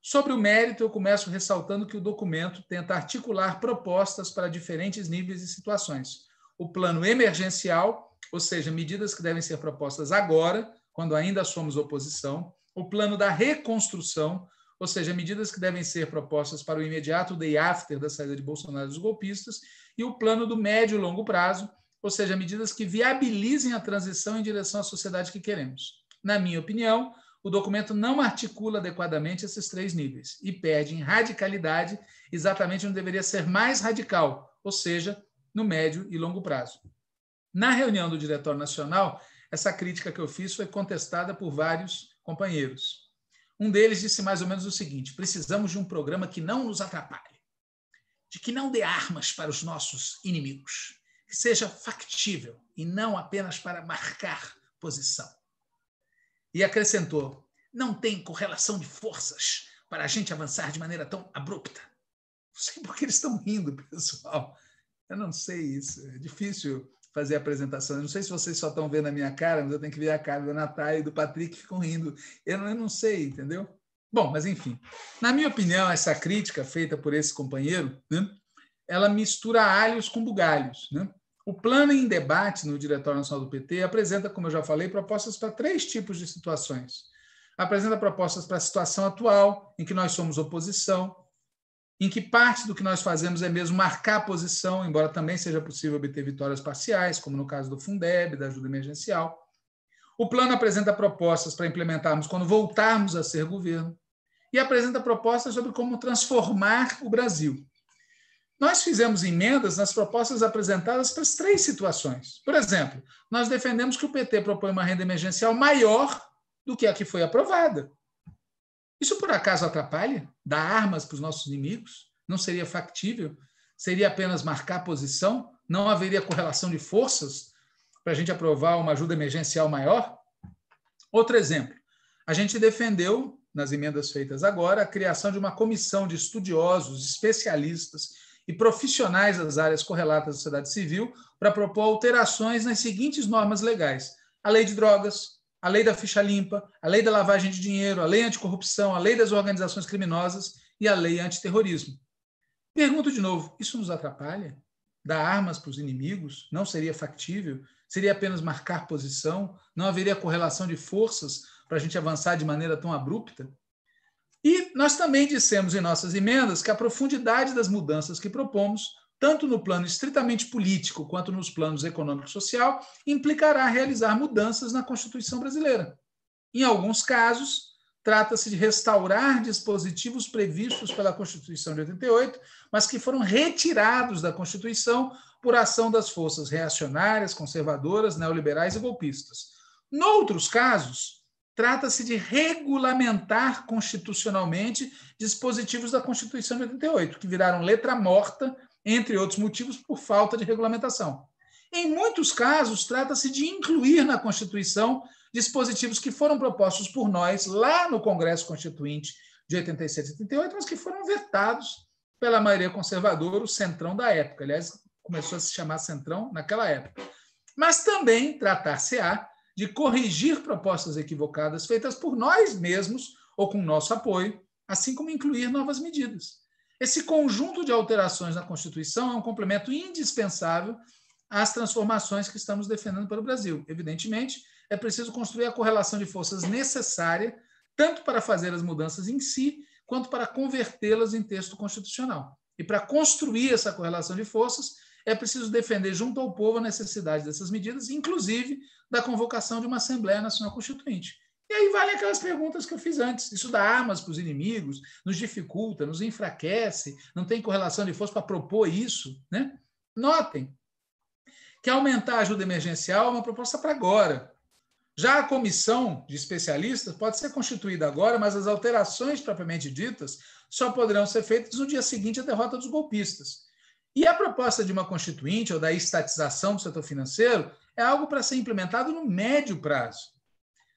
Sobre o mérito, eu começo ressaltando que o documento tenta articular propostas para diferentes níveis e situações. O plano emergencial, ou seja, medidas que devem ser propostas agora, quando ainda somos oposição. O plano da reconstrução, ou seja, medidas que devem ser propostas para o imediato day after da saída de Bolsonaro dos golpistas. E o plano do médio e longo prazo, ou seja, medidas que viabilizem a transição em direção à sociedade que queremos. Na minha opinião, o documento não articula adequadamente esses três níveis e perde em radicalidade exatamente onde deveria ser mais radical, ou seja, no médio e longo prazo. Na reunião do Diretório Nacional, essa crítica que eu fiz foi contestada por vários companheiros. Um deles disse mais ou menos o seguinte: precisamos de um programa que não nos atrapalhe, de que não dê armas para os nossos inimigos, que seja factível e não apenas para marcar posição. E acrescentou: não tem correlação de forças para a gente avançar de maneira tão abrupta. Não sei por que eles estão rindo, pessoal. Eu não sei isso. É difícil fazer apresentação. Eu não sei se vocês só estão vendo a minha cara, mas eu tenho que ver a cara da Natália e do Patrick que ficam rindo. Eu não, eu não sei, entendeu? Bom, mas enfim. Na minha opinião, essa crítica feita por esse companheiro, né, ela mistura alhos com bugalhos. Né? O plano em debate no Diretório Nacional do PT apresenta, como eu já falei, propostas para três tipos de situações. Apresenta propostas para a situação atual, em que nós somos oposição, em que parte do que nós fazemos é mesmo marcar posição, embora também seja possível obter vitórias parciais, como no caso do Fundeb, da ajuda emergencial. O plano apresenta propostas para implementarmos quando voltarmos a ser governo e apresenta propostas sobre como transformar o Brasil. Nós fizemos emendas nas propostas apresentadas para as três situações. Por exemplo, nós defendemos que o PT propõe uma renda emergencial maior do que a que foi aprovada. Isso por acaso atrapalha? Dá armas para os nossos inimigos? Não seria factível? Seria apenas marcar posição? Não haveria correlação de forças para a gente aprovar uma ajuda emergencial maior? Outro exemplo. A gente defendeu, nas emendas feitas agora, a criação de uma comissão de estudiosos, especialistas e profissionais das áreas correlatas da sociedade civil para propor alterações nas seguintes normas legais: a lei de drogas, a lei da ficha limpa, a lei da lavagem de dinheiro, a lei anticorrupção, a lei das organizações criminosas e a lei antiterrorismo. Pergunto de novo: isso nos atrapalha? Dar armas para os inimigos não seria factível? Seria apenas marcar posição? Não haveria correlação de forças para a gente avançar de maneira tão abrupta? E nós também dissemos em nossas emendas que a profundidade das mudanças que propomos, tanto no plano estritamente político quanto nos planos econômico e social, implicará realizar mudanças na Constituição brasileira. Em alguns casos, trata-se de restaurar dispositivos previstos pela Constituição de 88, mas que foram retirados da Constituição por ação das forças reacionárias, conservadoras, neoliberais e golpistas. Noutros casos, trata-se de regulamentar constitucionalmente dispositivos da Constituição de 88, que viraram letra morta, entre outros motivos, por falta de regulamentação. Em muitos casos, trata-se de incluir na Constituição dispositivos que foram propostos por nós lá no Congresso Constituinte de 87 e 88, mas que foram vetados pela maioria conservadora, o centrão da época. Aliás, começou a se chamar centrão naquela época. Mas também tratar-se-á de corrigir propostas equivocadas feitas por nós mesmos ou com nosso apoio, assim como incluir novas medidas. Esse conjunto de alterações na Constituição é um complemento indispensável às transformações que estamos defendendo para o Brasil. Evidentemente, é preciso construir a correlação de forças necessária, tanto para fazer as mudanças em si, quanto para convertê-las em texto constitucional. E para construir essa correlação de forças, é preciso defender junto ao povo a necessidade dessas medidas, inclusive da convocação de uma Assembleia Nacional Constituinte. Aí vale aquelas perguntas que eu fiz antes. Isso dá armas para os inimigos, nos dificulta, nos enfraquece, não tem correlação de força para propor isso. Né? Notem que aumentar a ajuda emergencial é uma proposta para agora. Já a comissão de especialistas pode ser constituída agora, mas as alterações propriamente ditas só poderão ser feitas no dia seguinte à derrota dos golpistas. E a proposta de uma constituinte ou da estatização do setor financeiro é algo para ser implementado no médio prazo.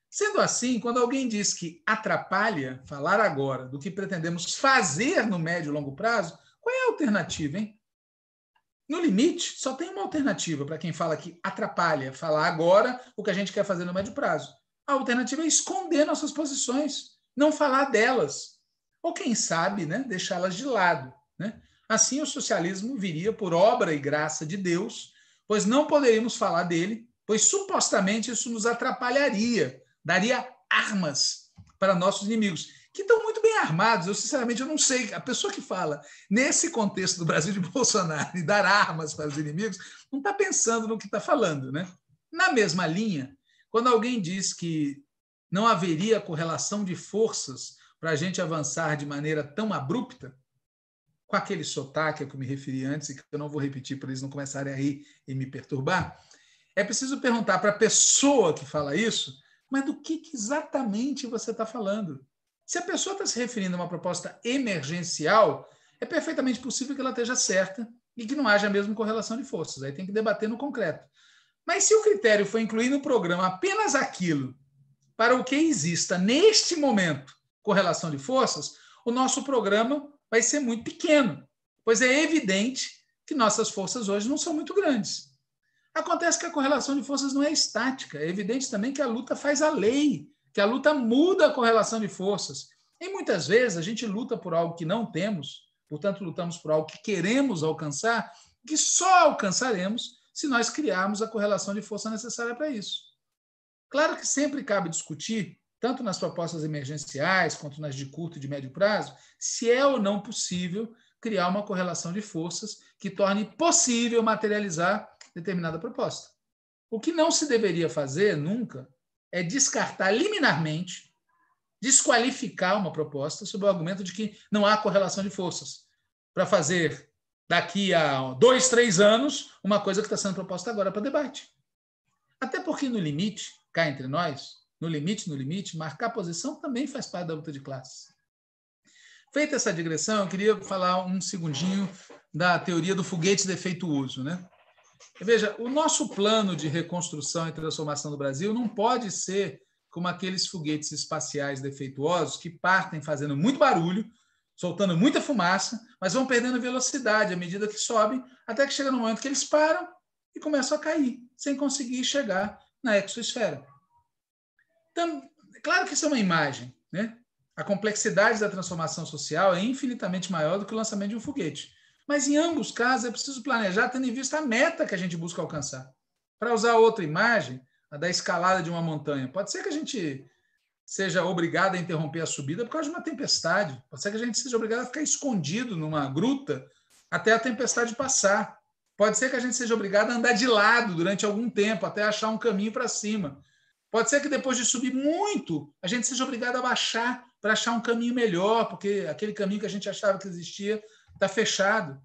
Sendo assim, quando alguém diz que atrapalha falar agora do que pretendemos fazer no médio e longo prazo, qual é a alternativa, hein? No limite, só tem uma alternativa para quem fala que atrapalha falar agora o que a gente quer fazer no médio prazo. A alternativa é esconder nossas posições, não falar delas. Ou quem sabe, né, deixá-las de lado. Né? Assim, o socialismo viria por obra e graça de Deus, pois não poderíamos falar dele, pois supostamente isso nos atrapalharia daria armas para nossos inimigos, que estão muito bem armados. Eu, sinceramente, eu não sei. A pessoa que fala nesse contexto do Brasil de Bolsonaro e dar armas para os inimigos, não está pensando no que está falando. Né? Na mesma linha, quando alguém diz que não haveria correlação de forças para a gente avançar de maneira tão abrupta, com aquele sotaque a que eu me referi antes, e que eu não vou repetir para eles não começarem a rir e me perturbar, é preciso perguntar para a pessoa que fala isso mas do que, que exatamente você está falando? Se a pessoa está se referindo a uma proposta emergencial, é perfeitamente possível que ela esteja certa e que não haja a mesma correlação de forças. Aí tem que debater no concreto. Mas se o critério for incluir no programa apenas aquilo para o que exista neste momento correlação de forças, o nosso programa vai ser muito pequeno, pois é evidente que nossas forças hoje não são muito grandes. Acontece que a correlação de forças não é estática. É evidente também que a luta faz a lei, que a luta muda a correlação de forças. E muitas vezes a gente luta por algo que não temos, portanto, lutamos por algo que queremos alcançar, que só alcançaremos se nós criarmos a correlação de força necessária para isso. Claro que sempre cabe discutir, tanto nas propostas emergenciais quanto nas de curto e de médio prazo, se é ou não possível criar uma correlação de forças que torne possível materializar determinada proposta. O que não se deveria fazer nunca é descartar liminarmente, desqualificar uma proposta sob o argumento de que não há correlação de forças para fazer daqui a dois, três anos uma coisa que está sendo proposta agora para debate. Até porque, no limite, cá entre nós, no limite, no limite, marcar posição também faz parte da luta de classes. Feita essa digressão, eu queria falar um segundinho da teoria do foguete defeituoso. Né? Veja, o nosso plano de reconstrução e transformação do Brasil não pode ser como aqueles foguetes espaciais defeituosos que partem fazendo muito barulho, soltando muita fumaça, mas vão perdendo velocidade à medida que sobem, até que chega no momento que eles param e começam a cair, sem conseguir chegar na exoesfera. Então, claro que isso é uma imagem, né? A complexidade da transformação social é infinitamente maior do que o lançamento de um foguete. Mas em ambos casos é preciso planejar tendo em vista a meta que a gente busca alcançar. Para usar outra imagem, a da escalada de uma montanha, pode ser que a gente seja obrigado a interromper a subida por causa de uma tempestade. Pode ser que a gente seja obrigado a ficar escondido numa gruta até a tempestade passar. Pode ser que a gente seja obrigado a andar de lado durante algum tempo até achar um caminho para cima. Pode ser que depois de subir muito, a gente seja obrigado a baixar para achar um caminho melhor, porque aquele caminho que a gente achava que existia está fechado.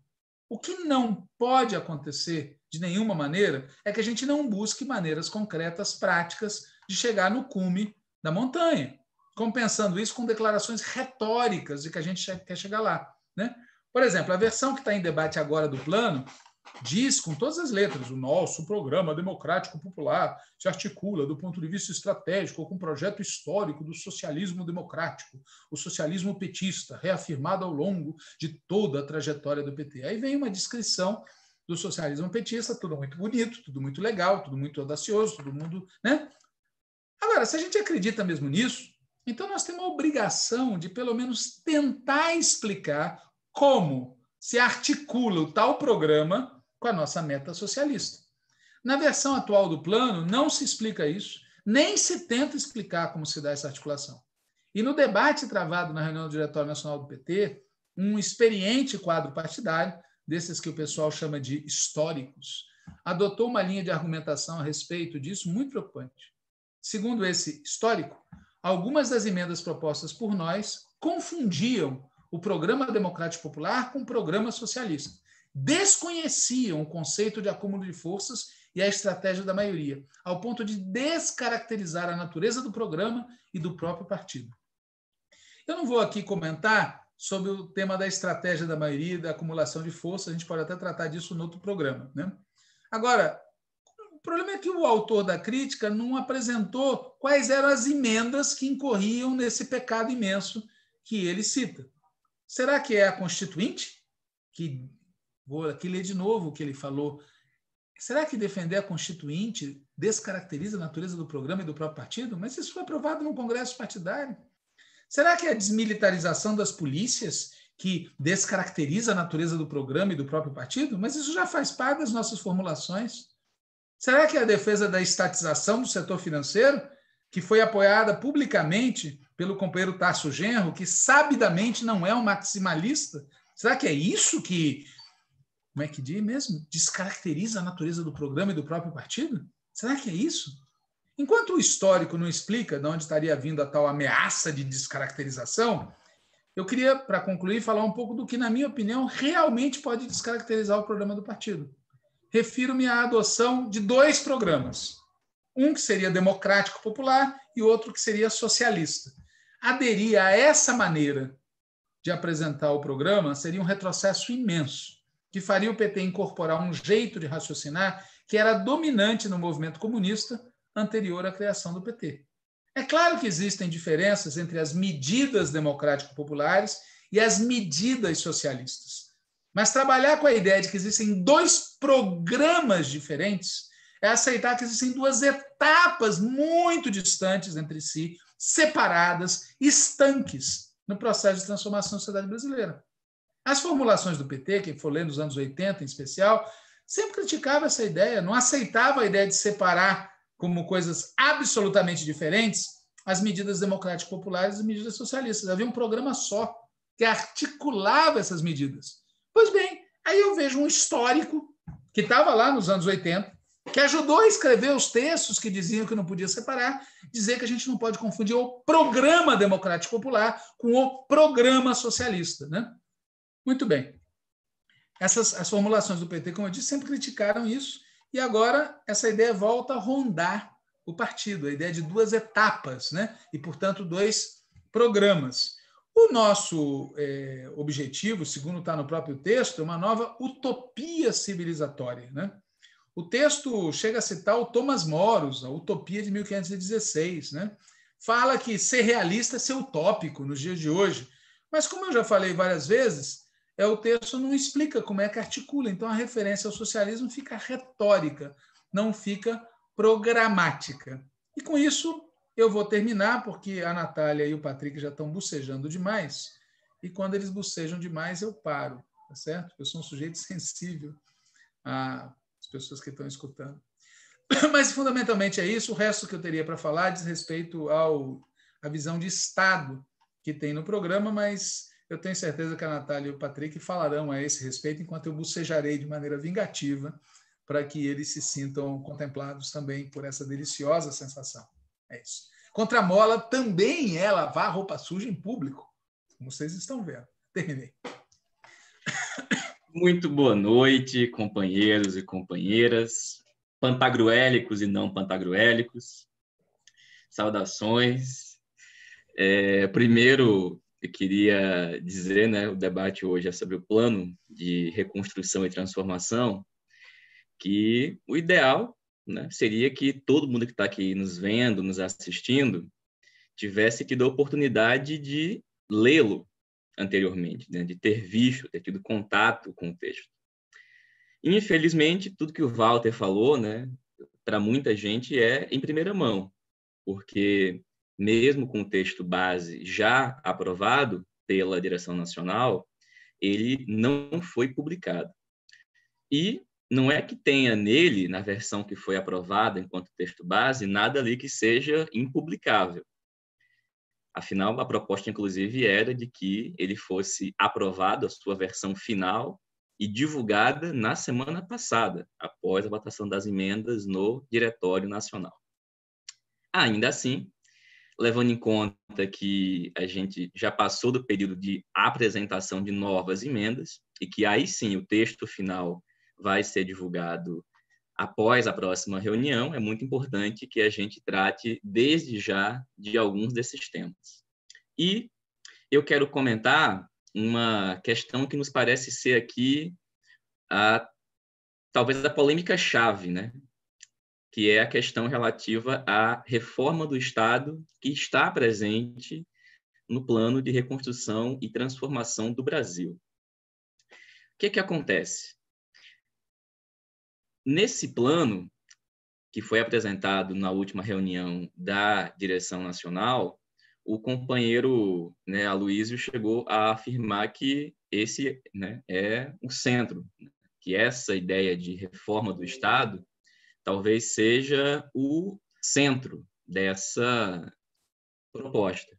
O que não pode acontecer de nenhuma maneira é que a gente não busque maneiras concretas, práticas, de chegar no cume da montanha, compensando isso com declarações retóricas de que a gente quer chegar lá. Né? Por exemplo, a versão que está em debate agora do plano diz com todas as letras: o nosso programa democrático popular se articula do ponto de vista estratégico com um projeto histórico do socialismo democrático, o socialismo petista, reafirmado ao longo de toda a trajetória do PT. Aí vem uma descrição do socialismo petista, tudo muito bonito, tudo muito legal, tudo muito audacioso, todo mundo. Né? Agora, se a gente acredita mesmo nisso, então nós temos a obrigação de, pelo menos, tentar explicar como se articula o tal programa com a nossa meta socialista. Na versão atual do plano, não se explica isso, nem se tenta explicar como se dá essa articulação. E no debate travado na reunião do Diretório Nacional do PT, um experiente quadro partidário, desses que o pessoal chama de históricos, adotou uma linha de argumentação a respeito disso muito preocupante. Segundo esse histórico, algumas das emendas propostas por nós confundiam o programa democrático popular com o programa socialista desconheciam o conceito de acúmulo de forças e a estratégia da maioria, ao ponto de descaracterizar a natureza do programa e do próprio partido. Eu não vou aqui comentar sobre o tema da estratégia da maioria da acumulação de forças, a gente pode até tratar disso no outro programa. Né? Agora, o problema é que o autor da crítica não apresentou quais eram as emendas que incorriam nesse pecado imenso que ele cita. Será que é a Constituinte, que Vou aqui ler de novo o que ele falou. Será que defender a Constituinte descaracteriza a natureza do programa e do próprio partido? Mas isso foi aprovado no Congresso partidário. Será que a desmilitarização das polícias que descaracteriza a natureza do programa e do próprio partido? Mas isso já faz parte das nossas formulações. Será que a defesa da estatização do setor financeiro, que foi apoiada publicamente pelo companheiro Tasso Genro, que sabidamente não é um maximalista? Será que é isso que como é que diz mesmo? Descaracteriza a natureza do programa e do próprio partido? Será que é isso? Enquanto o histórico não explica de onde estaria vindo a tal ameaça de descaracterização, eu queria, para concluir, falar um pouco do que, na minha opinião, realmente pode descaracterizar o programa do partido. Refiro-me à adoção de dois programas. Um que seria democrático popular e outro que seria socialista. Aderir a essa maneira de apresentar o programa seria um retrocesso imenso que faria o PT incorporar um jeito de raciocinar que era dominante no movimento comunista anterior à criação do PT. É claro que existem diferenças entre as medidas democrático-populares e as medidas socialistas. Mas trabalhar com a ideia de que existem dois programas diferentes é aceitar que existem duas etapas muito distantes entre si, separadas, estanques no processo de transformação da sociedade brasileira. As formulações do PT, que foi lendo nos anos 80 em especial, sempre criticava essa ideia, não aceitava a ideia de separar como coisas absolutamente diferentes as medidas democráticas populares e as medidas socialistas. Havia um programa só que articulava essas medidas. Pois bem, aí eu vejo um histórico que estava lá nos anos 80, que ajudou a escrever os textos que diziam que não podia separar, dizer que a gente não pode confundir o programa democrático popular com o programa socialista. Né? Muito bem. Essas as formulações do PT, como eu disse, sempre criticaram isso, e agora essa ideia volta a rondar o partido, a ideia de duas etapas, né? e, portanto, dois programas. O nosso é, objetivo, segundo está no próprio texto, é uma nova utopia civilizatória. Né? O texto chega a citar o Thomas Moros, a Utopia de 1516. Né? Fala que ser realista é ser utópico nos dias de hoje. Mas, como eu já falei várias vezes, é o texto não explica como é que articula. Então, a referência ao socialismo fica retórica, não fica programática. E com isso, eu vou terminar, porque a Natália e o Patrick já estão bocejando demais. E quando eles bocejam demais, eu paro, tá certo? Eu sou um sujeito sensível às pessoas que estão escutando. Mas, fundamentalmente, é isso. O resto que eu teria para falar diz respeito ao, à visão de Estado que tem no programa, mas eu tenho certeza que a Natália e o Patrick falarão a esse respeito, enquanto eu bocejarei de maneira vingativa para que eles se sintam contemplados também por essa deliciosa sensação. É isso. Contra a mola também é lavar roupa suja em público, como vocês estão vendo. Terminei. Muito boa noite, companheiros e companheiras, pantagruélicos e não pantagruélicos. Saudações. É, primeiro, eu queria dizer, né, o debate hoje é sobre o plano de reconstrução e transformação, que o ideal né, seria que todo mundo que está aqui nos vendo, nos assistindo, tivesse tido a oportunidade de lê-lo anteriormente, né, de ter visto, ter tido contato com o texto. Infelizmente, tudo que o Walter falou, né, para muita gente é em primeira mão, porque mesmo com o texto base já aprovado pela direção nacional, ele não foi publicado. E não é que tenha nele, na versão que foi aprovada enquanto texto base, nada ali que seja impublicável. Afinal, a proposta, inclusive, era de que ele fosse aprovado, a sua versão final, e divulgada na semana passada, após a votação das emendas no Diretório Nacional. Ainda assim, levando em conta que a gente já passou do período de apresentação de novas emendas, e que aí sim o texto final vai ser divulgado após a próxima reunião, é muito importante que a gente trate desde já de alguns desses temas. E eu quero comentar uma questão que nos parece ser aqui a talvez a polêmica chave, né? Que é a questão relativa à reforma do Estado que está presente no plano de reconstrução e transformação do Brasil. O que, que acontece? Nesse plano, que foi apresentado na última reunião da direção nacional, o companheiro né, Aloysio chegou a afirmar que esse né, é o centro, que essa ideia de reforma do Estado talvez seja o centro dessa proposta.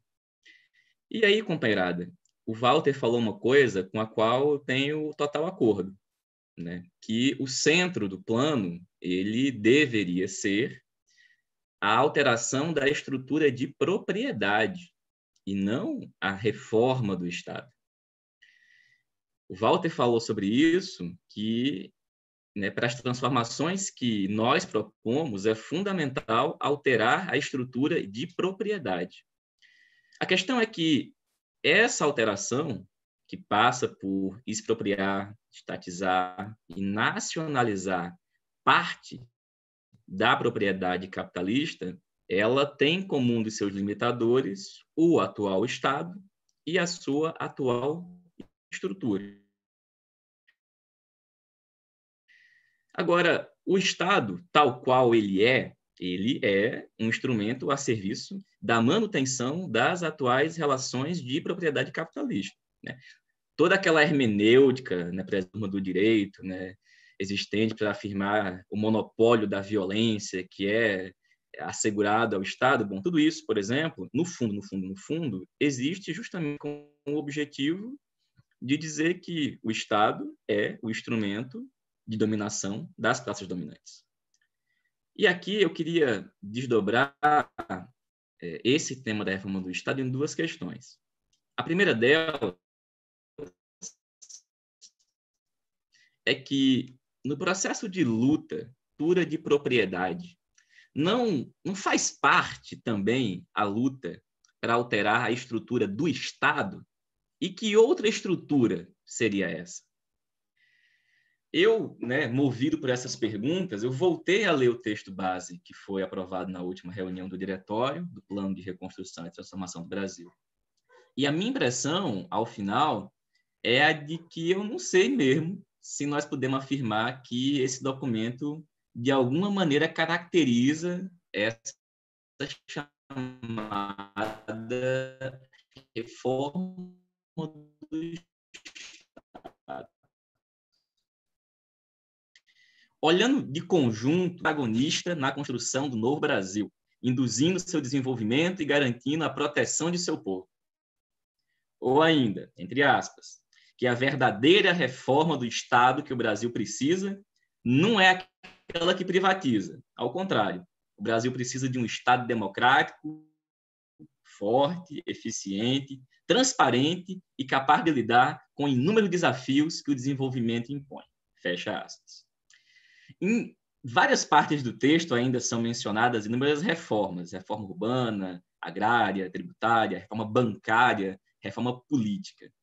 E aí, companheirada, o Walter falou uma coisa com a qual eu tenho total acordo né, que o centro do plano ele deveria ser a alteração da estrutura de propriedade e não a reforma do Estado. O Walter falou sobre isso, que né, para as transformações que nós propomos, é fundamental alterar a estrutura de propriedade. A questão é que essa alteração, que passa por expropriar, estatizar e nacionalizar parte da propriedade capitalista, ela tem como um dos seus limitadores o atual Estado e a sua atual estrutura. Agora, o Estado, tal qual ele é, ele é um instrumento a serviço da manutenção das atuais relações de propriedade capitalista. Né? toda aquela hermenêutica né, para do direito né, existente para afirmar o monopólio da violência que é assegurado ao Estado, bom, tudo isso, por exemplo, no fundo, no fundo, no fundo, existe justamente com o objetivo de dizer que o Estado é o instrumento de dominação das classes dominantes. E aqui eu queria desdobrar é, esse tema da reforma do Estado em duas questões. A primeira delas é que no processo de luta pura de propriedade, não, não faz parte também a luta para alterar a estrutura do Estado? E que outra estrutura seria essa? Eu, né, movido por essas perguntas, eu voltei a ler o texto base que foi aprovado na última reunião do Diretório do Plano de Reconstrução e Transformação do Brasil. E a minha impressão, ao final, é a de que eu não sei mesmo se nós podemos afirmar que esse documento, de alguma maneira, caracteriza essa chamada reforma do Estado. Olhando de conjunto, protagonista na construção do novo Brasil, induzindo seu desenvolvimento e garantindo a proteção de seu povo. Ou ainda, entre aspas, que a verdadeira reforma do Estado que o Brasil precisa não é aquela que privatiza. Ao contrário, o Brasil precisa de um Estado democrático, forte, eficiente, transparente e capaz de lidar com inúmeros desafios que o desenvolvimento impõe. Fecha aspas. Em várias partes do texto ainda são mencionadas inúmeras reformas: reforma urbana, agrária, tributária, reforma bancária, reforma política.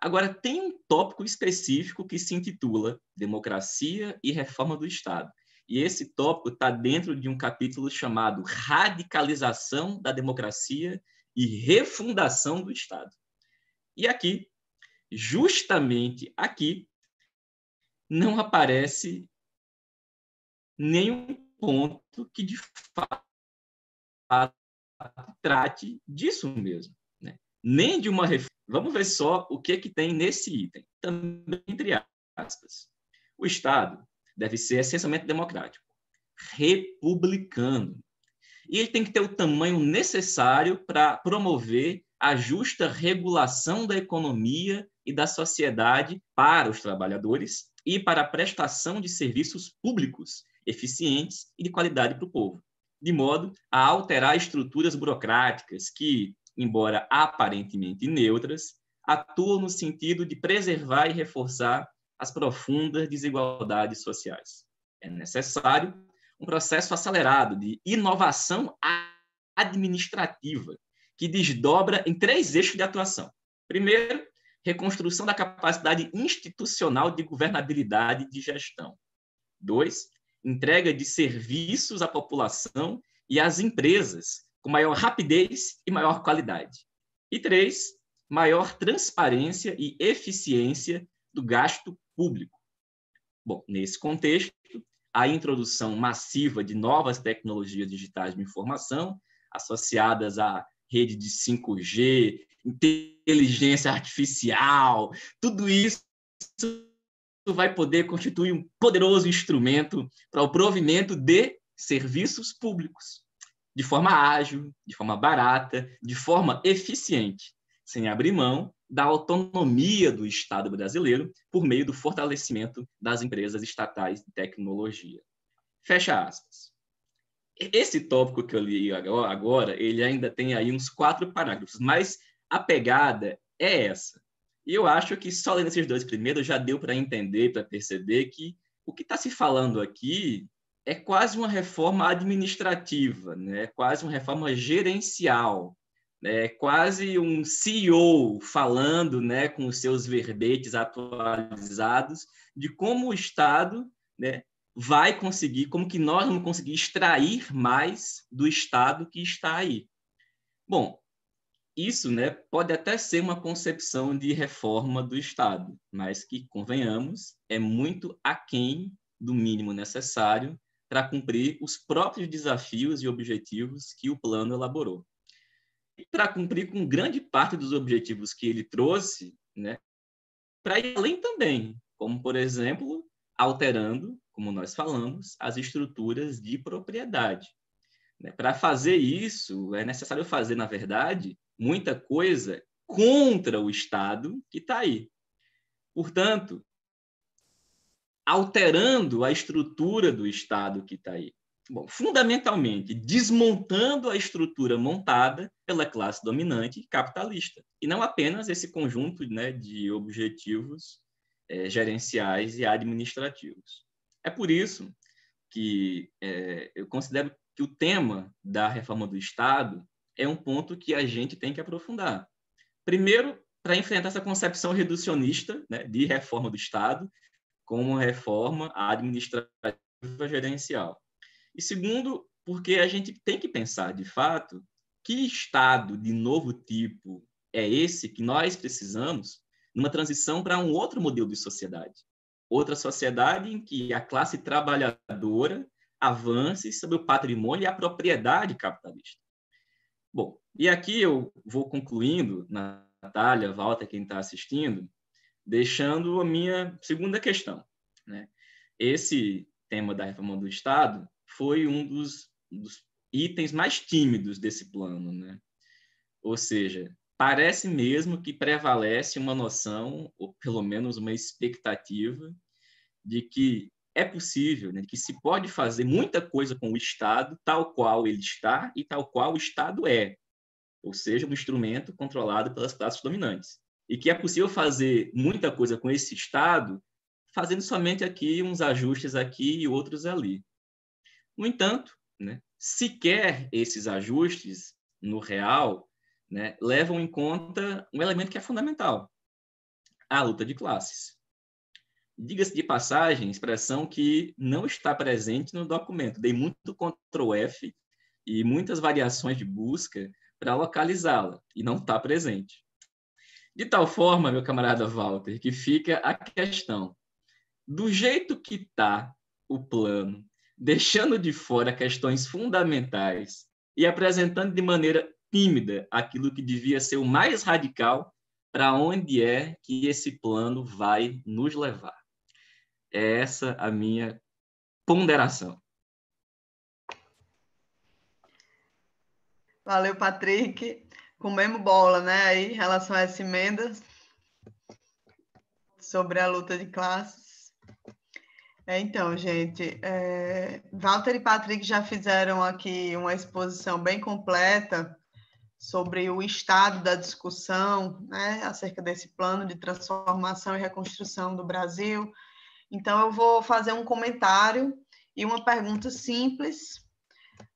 Agora, tem um tópico específico que se intitula Democracia e Reforma do Estado. E esse tópico está dentro de um capítulo chamado Radicalização da Democracia e Refundação do Estado. E aqui, justamente aqui, não aparece nenhum ponto que de fato trate disso mesmo, né? nem de uma reforma. Vamos ver só o que, que tem nesse item, também entre aspas. O Estado deve ser essencialmente democrático, republicano, e ele tem que ter o tamanho necessário para promover a justa regulação da economia e da sociedade para os trabalhadores e para a prestação de serviços públicos eficientes e de qualidade para o povo, de modo a alterar estruturas burocráticas que, embora aparentemente neutras, atuam no sentido de preservar e reforçar as profundas desigualdades sociais. É necessário um processo acelerado de inovação administrativa, que desdobra em três eixos de atuação. Primeiro, reconstrução da capacidade institucional de governabilidade e de gestão. Dois, entrega de serviços à população e às empresas com maior rapidez e maior qualidade. E três, maior transparência e eficiência do gasto público. Bom, nesse contexto, a introdução massiva de novas tecnologias digitais de informação associadas à rede de 5G, inteligência artificial, tudo isso vai poder constituir um poderoso instrumento para o provimento de serviços públicos, de forma ágil, de forma barata, de forma eficiente, sem abrir mão da autonomia do Estado brasileiro por meio do fortalecimento das empresas estatais de tecnologia. Fecha aspas. Esse tópico que eu li agora, ele ainda tem aí uns quatro parágrafos, mas a pegada é essa. E eu acho que só lendo esses dois primeiros já deu para entender, para perceber que o que está se falando aqui é quase uma reforma administrativa, né? quase uma reforma gerencial, né? quase um CEO falando né, com os seus verbetes atualizados de como o Estado né, vai conseguir, como que nós vamos conseguir extrair mais do Estado que está aí. Bom, isso né, pode até ser uma concepção de reforma do Estado, mas que, convenhamos, é muito aquém do mínimo necessário para cumprir os próprios desafios e objetivos que o plano elaborou. E para cumprir com grande parte dos objetivos que ele trouxe, né, para ir além também, como, por exemplo, alterando, como nós falamos, as estruturas de propriedade. Né. Para fazer isso, é necessário fazer, na verdade, muita coisa contra o Estado que está aí. Portanto, alterando a estrutura do Estado que está aí. Bom, fundamentalmente, desmontando a estrutura montada pela classe dominante capitalista. E não apenas esse conjunto né, de objetivos é, gerenciais e administrativos. É por isso que é, eu considero que o tema da reforma do Estado é um ponto que a gente tem que aprofundar. Primeiro, para enfrentar essa concepção reducionista né, de reforma do Estado como reforma administrativa gerencial. E segundo, porque a gente tem que pensar, de fato, que Estado de novo tipo é esse que nós precisamos numa transição para um outro modelo de sociedade. Outra sociedade em que a classe trabalhadora avance sobre o patrimônio e a propriedade capitalista. Bom, e aqui eu vou concluindo, Natália, Walter, quem está assistindo, deixando a minha segunda questão. Né? Esse tema da reforma do Estado foi um dos, dos itens mais tímidos desse plano. Né? Ou seja, parece mesmo que prevalece uma noção, ou pelo menos uma expectativa, de que é possível, né, que se pode fazer muita coisa com o Estado, tal qual ele está e tal qual o Estado é, ou seja, um instrumento controlado pelas classes dominantes. E que é possível fazer muita coisa com esse Estado, fazendo somente aqui uns ajustes aqui e outros ali. No entanto, né, sequer esses ajustes no real né, levam em conta um elemento que é fundamental: a luta de classes. Diga-se de passagem, expressão que não está presente no documento. Dei muito Ctrl F e muitas variações de busca para localizá-la, e não está presente. De tal forma, meu camarada Walter, que fica a questão. Do jeito que está o plano, deixando de fora questões fundamentais e apresentando de maneira tímida aquilo que devia ser o mais radical, para onde é que esse plano vai nos levar? É essa a minha ponderação. Valeu, Patrick. Comemos bola, né, aí, em relação a essa emenda sobre a luta de classes. É, então, gente, é, Walter e Patrick já fizeram aqui uma exposição bem completa sobre o estado da discussão né, acerca desse plano de transformação e reconstrução do Brasil. Então, eu vou fazer um comentário e uma pergunta simples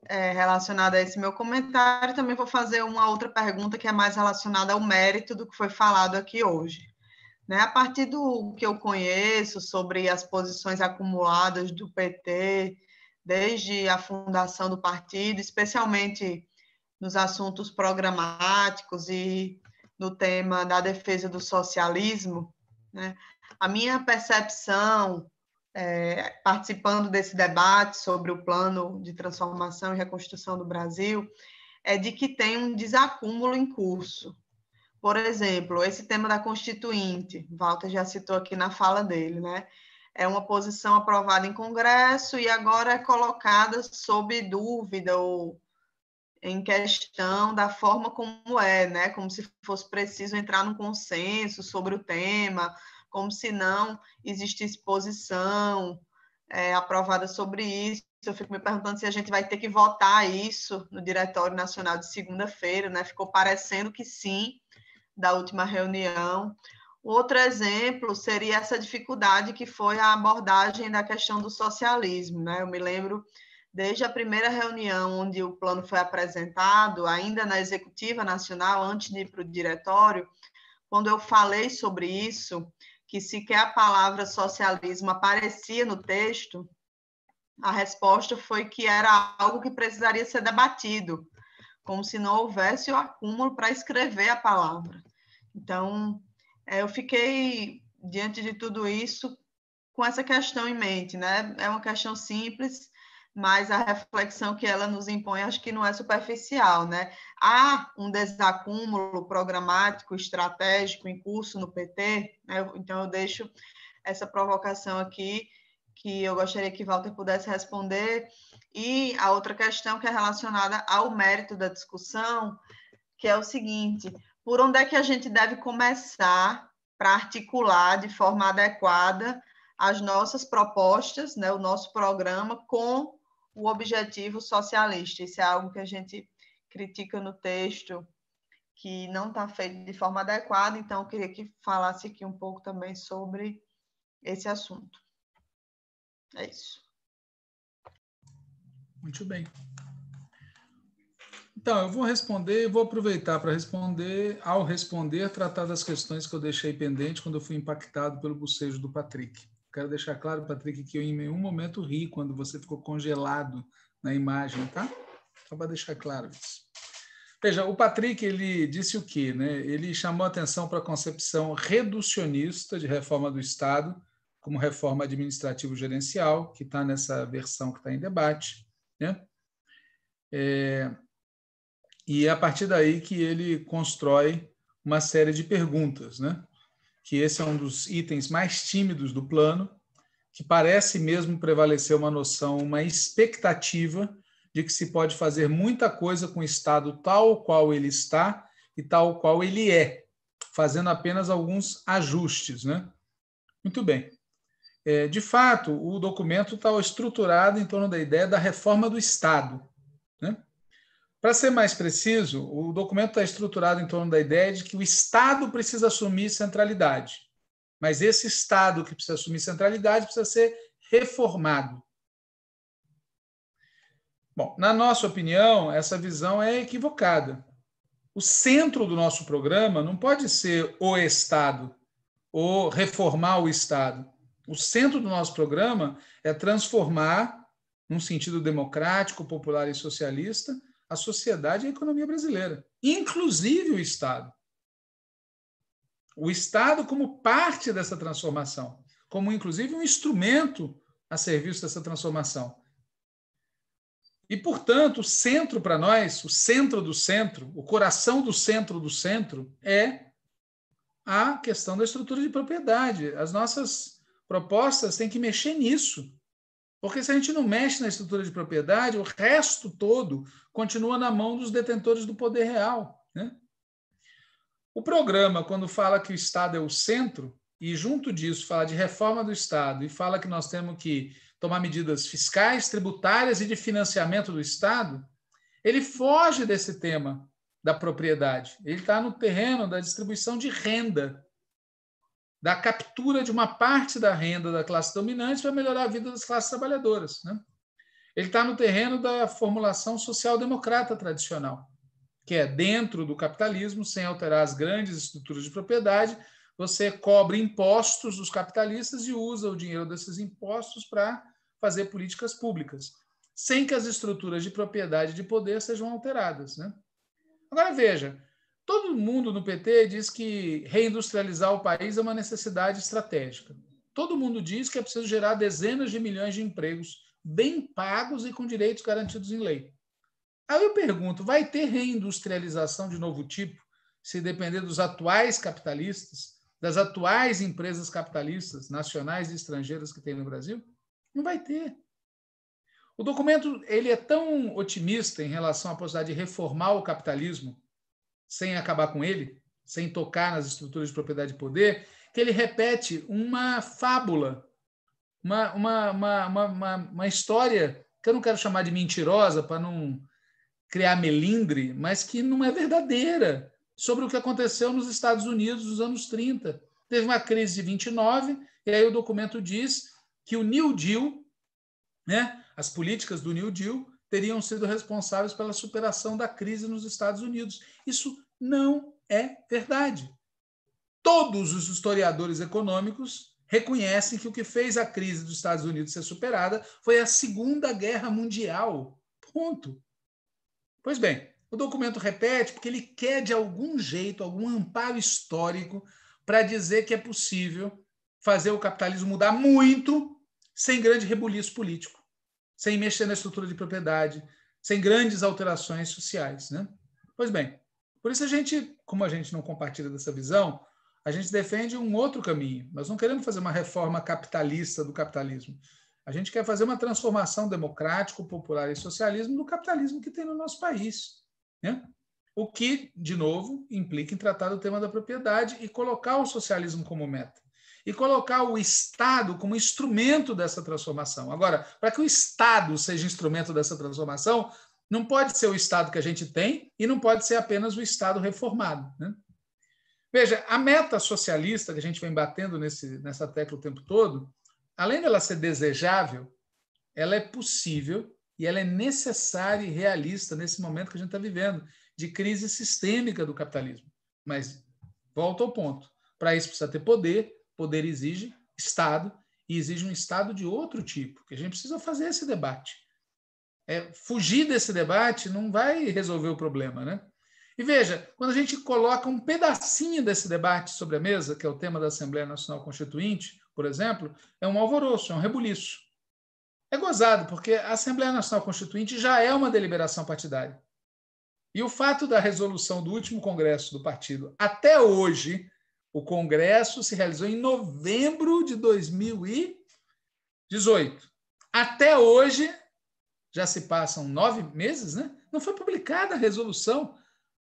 é, relacionada a esse meu comentário. Também vou fazer uma outra pergunta que é mais relacionada ao mérito do que foi falado aqui hoje. Né? A partir do que eu conheço sobre as posições acumuladas do PT, desde a fundação do partido, especialmente nos assuntos programáticos e no tema da defesa do socialismo, né? A minha percepção é, participando desse debate sobre o plano de transformação e reconstrução do Brasil, é de que tem um desacúmulo em curso. Por exemplo, esse tema da Constituinte, Walter já citou aqui na fala dele, né? É uma posição aprovada em Congresso e agora é colocada sob dúvida ou em questão da forma como é, né? Como se fosse preciso entrar num consenso sobre o tema, como se não existisse posição é, aprovada sobre isso. Eu fico me perguntando se a gente vai ter que votar isso no Diretório Nacional de segunda-feira, né? Ficou parecendo que sim, da última reunião. Outro exemplo seria essa dificuldade que foi a abordagem da questão do socialismo, né? Eu me lembro desde a primeira reunião onde o plano foi apresentado, ainda na Executiva Nacional, antes de ir para o diretório, quando eu falei sobre isso, que sequer a palavra socialismo aparecia no texto, a resposta foi que era algo que precisaria ser debatido, como se não houvesse o acúmulo para escrever a palavra. Então, é, eu fiquei, diante de tudo isso, com essa questão em mente, né? É uma questão simples, mas a reflexão que ela nos impõe acho que não é superficial, né? Há um desacúmulo programático, estratégico em curso no PT, né? então eu deixo essa provocação aqui que eu gostaria que Walter pudesse responder e a outra questão que é relacionada ao mérito da discussão, que é o seguinte: por onde é que a gente deve começar para articular de forma adequada as nossas propostas, né, o nosso programa com o objetivo socialista. Isso é algo que a gente critica no texto, que não está feito de forma adequada, então eu queria que falasse aqui um pouco também sobre esse assunto. É isso. Muito bem. Então, eu vou responder, vou aproveitar para responder, ao responder, tratar das questões que eu deixei pendente quando eu fui impactado pelo bocejo do Patrick. Quero deixar claro, Patrick, que eu em nenhum momento ri quando você ficou congelado na imagem, tá? Só para deixar claro isso. Veja, o Patrick ele disse o quê? Né? Ele chamou atenção para a concepção reducionista de reforma do Estado como reforma administrativo-gerencial, que está nessa versão que está em debate. Né? É, e é a partir daí que ele constrói uma série de perguntas. Né? Que esse é um dos itens mais tímidos do plano, que parece mesmo prevalecer uma noção, uma expectativa de que se pode fazer muita coisa com o Estado tal qual ele está e tal qual ele é, fazendo apenas alguns ajustes. Né? Muito bem. É, de fato, o documento está estruturado em torno da ideia da reforma do Estado. Né? Para ser mais preciso, o documento está estruturado em torno da ideia de que o Estado precisa assumir centralidade. Mas esse Estado que precisa assumir centralidade precisa ser reformado. Bom, na nossa opinião, essa visão é equivocada. O centro do nosso programa não pode ser o Estado ou reformar o Estado. O centro do nosso programa é transformar, num sentido democrático, popular e socialista, a sociedade e a economia brasileira, inclusive o Estado. O Estado como parte dessa transformação, como inclusive um instrumento a serviço dessa transformação. E, portanto, o centro para nós, o centro do centro, o coração do centro do centro, é a questão da estrutura de propriedade. As nossas propostas têm que mexer nisso. Porque se a gente não mexe na estrutura de propriedade, o resto todo continua na mão dos detentores do poder real. Né? O programa, quando fala que o Estado é o centro, e junto disso fala de reforma do Estado e fala que nós temos que tomar medidas fiscais, tributárias e de financiamento do Estado, ele foge desse tema da propriedade. Ele está no terreno da distribuição de renda, da captura de uma parte da renda da classe dominante para melhorar a vida das classes trabalhadoras. Né? Ele está no terreno da formulação social-democrata tradicional, que é dentro do capitalismo, sem alterar as grandes estruturas de propriedade, você cobre impostos dos capitalistas e usa o dinheiro desses impostos para fazer políticas públicas, sem que as estruturas de propriedade e de poder sejam alteradas. Né? Agora, veja, todo mundo no PT diz que reindustrializar o país é uma necessidade estratégica. Todo mundo diz que é preciso gerar dezenas de milhões de empregos bem pagos e com direitos garantidos em lei. Aí eu pergunto: vai ter reindustrialização de novo tipo se depender dos atuais capitalistas das atuais empresas capitalistas, nacionais e estrangeiras que tem no Brasil? Não vai ter. O documento ele é tão otimista em relação à possibilidade de reformar o capitalismo sem acabar com ele, sem tocar nas estruturas de propriedade e poder, que ele repete uma fábula, uma, uma, uma, uma, uma história que eu não quero chamar de mentirosa para não criar melindre, mas que não é verdadeira sobre o que aconteceu nos Estados Unidos nos anos 30. Teve uma crise de 29, e aí o documento diz que o New Deal, né, as políticas do New Deal, teriam sido responsáveis pela superação da crise nos Estados Unidos. Isso não é verdade. Todos os historiadores econômicos reconhecem que o que fez a crise dos Estados Unidos ser superada foi a Segunda Guerra Mundial. Ponto. Pois bem, o documento repete porque ele quer, de algum jeito, algum amparo histórico para dizer que é possível fazer o capitalismo mudar muito sem grande rebuliço político, sem mexer na estrutura de propriedade, sem grandes alterações sociais. Né? Pois bem, por isso a gente, como a gente não compartilha dessa visão, a gente defende um outro caminho. Nós não queremos fazer uma reforma capitalista do capitalismo. A gente quer fazer uma transformação democrática, popular e socialismo do capitalismo que tem no nosso país. Né? O que, de novo, implica em tratar o tema da propriedade e colocar o socialismo como meta. E colocar o Estado como instrumento dessa transformação. Agora, para que o Estado seja instrumento dessa transformação, não pode ser o Estado que a gente tem e não pode ser apenas o Estado reformado. Né? Veja, a meta socialista que a gente vem batendo nesse, nessa tecla o tempo todo, além dela ser desejável, ela é possível e ela é necessária e realista nesse momento que a gente está vivendo, de crise sistêmica do capitalismo. Mas, volto ao ponto, para isso precisa ter poder, poder exige Estado, e exige um Estado de outro tipo, que a gente precisa fazer esse debate. É, fugir desse debate não vai resolver o problema, né? E veja, quando a gente coloca um pedacinho desse debate sobre a mesa, que é o tema da Assembleia Nacional Constituinte, por exemplo, é um alvoroço, é um rebuliço. É gozado, porque a Assembleia Nacional Constituinte já é uma deliberação partidária. E o fato da resolução do último congresso do partido até hoje, o congresso se realizou em novembro de 2018. Até hoje, já se passam nove meses, né? Não foi publicada a resolução.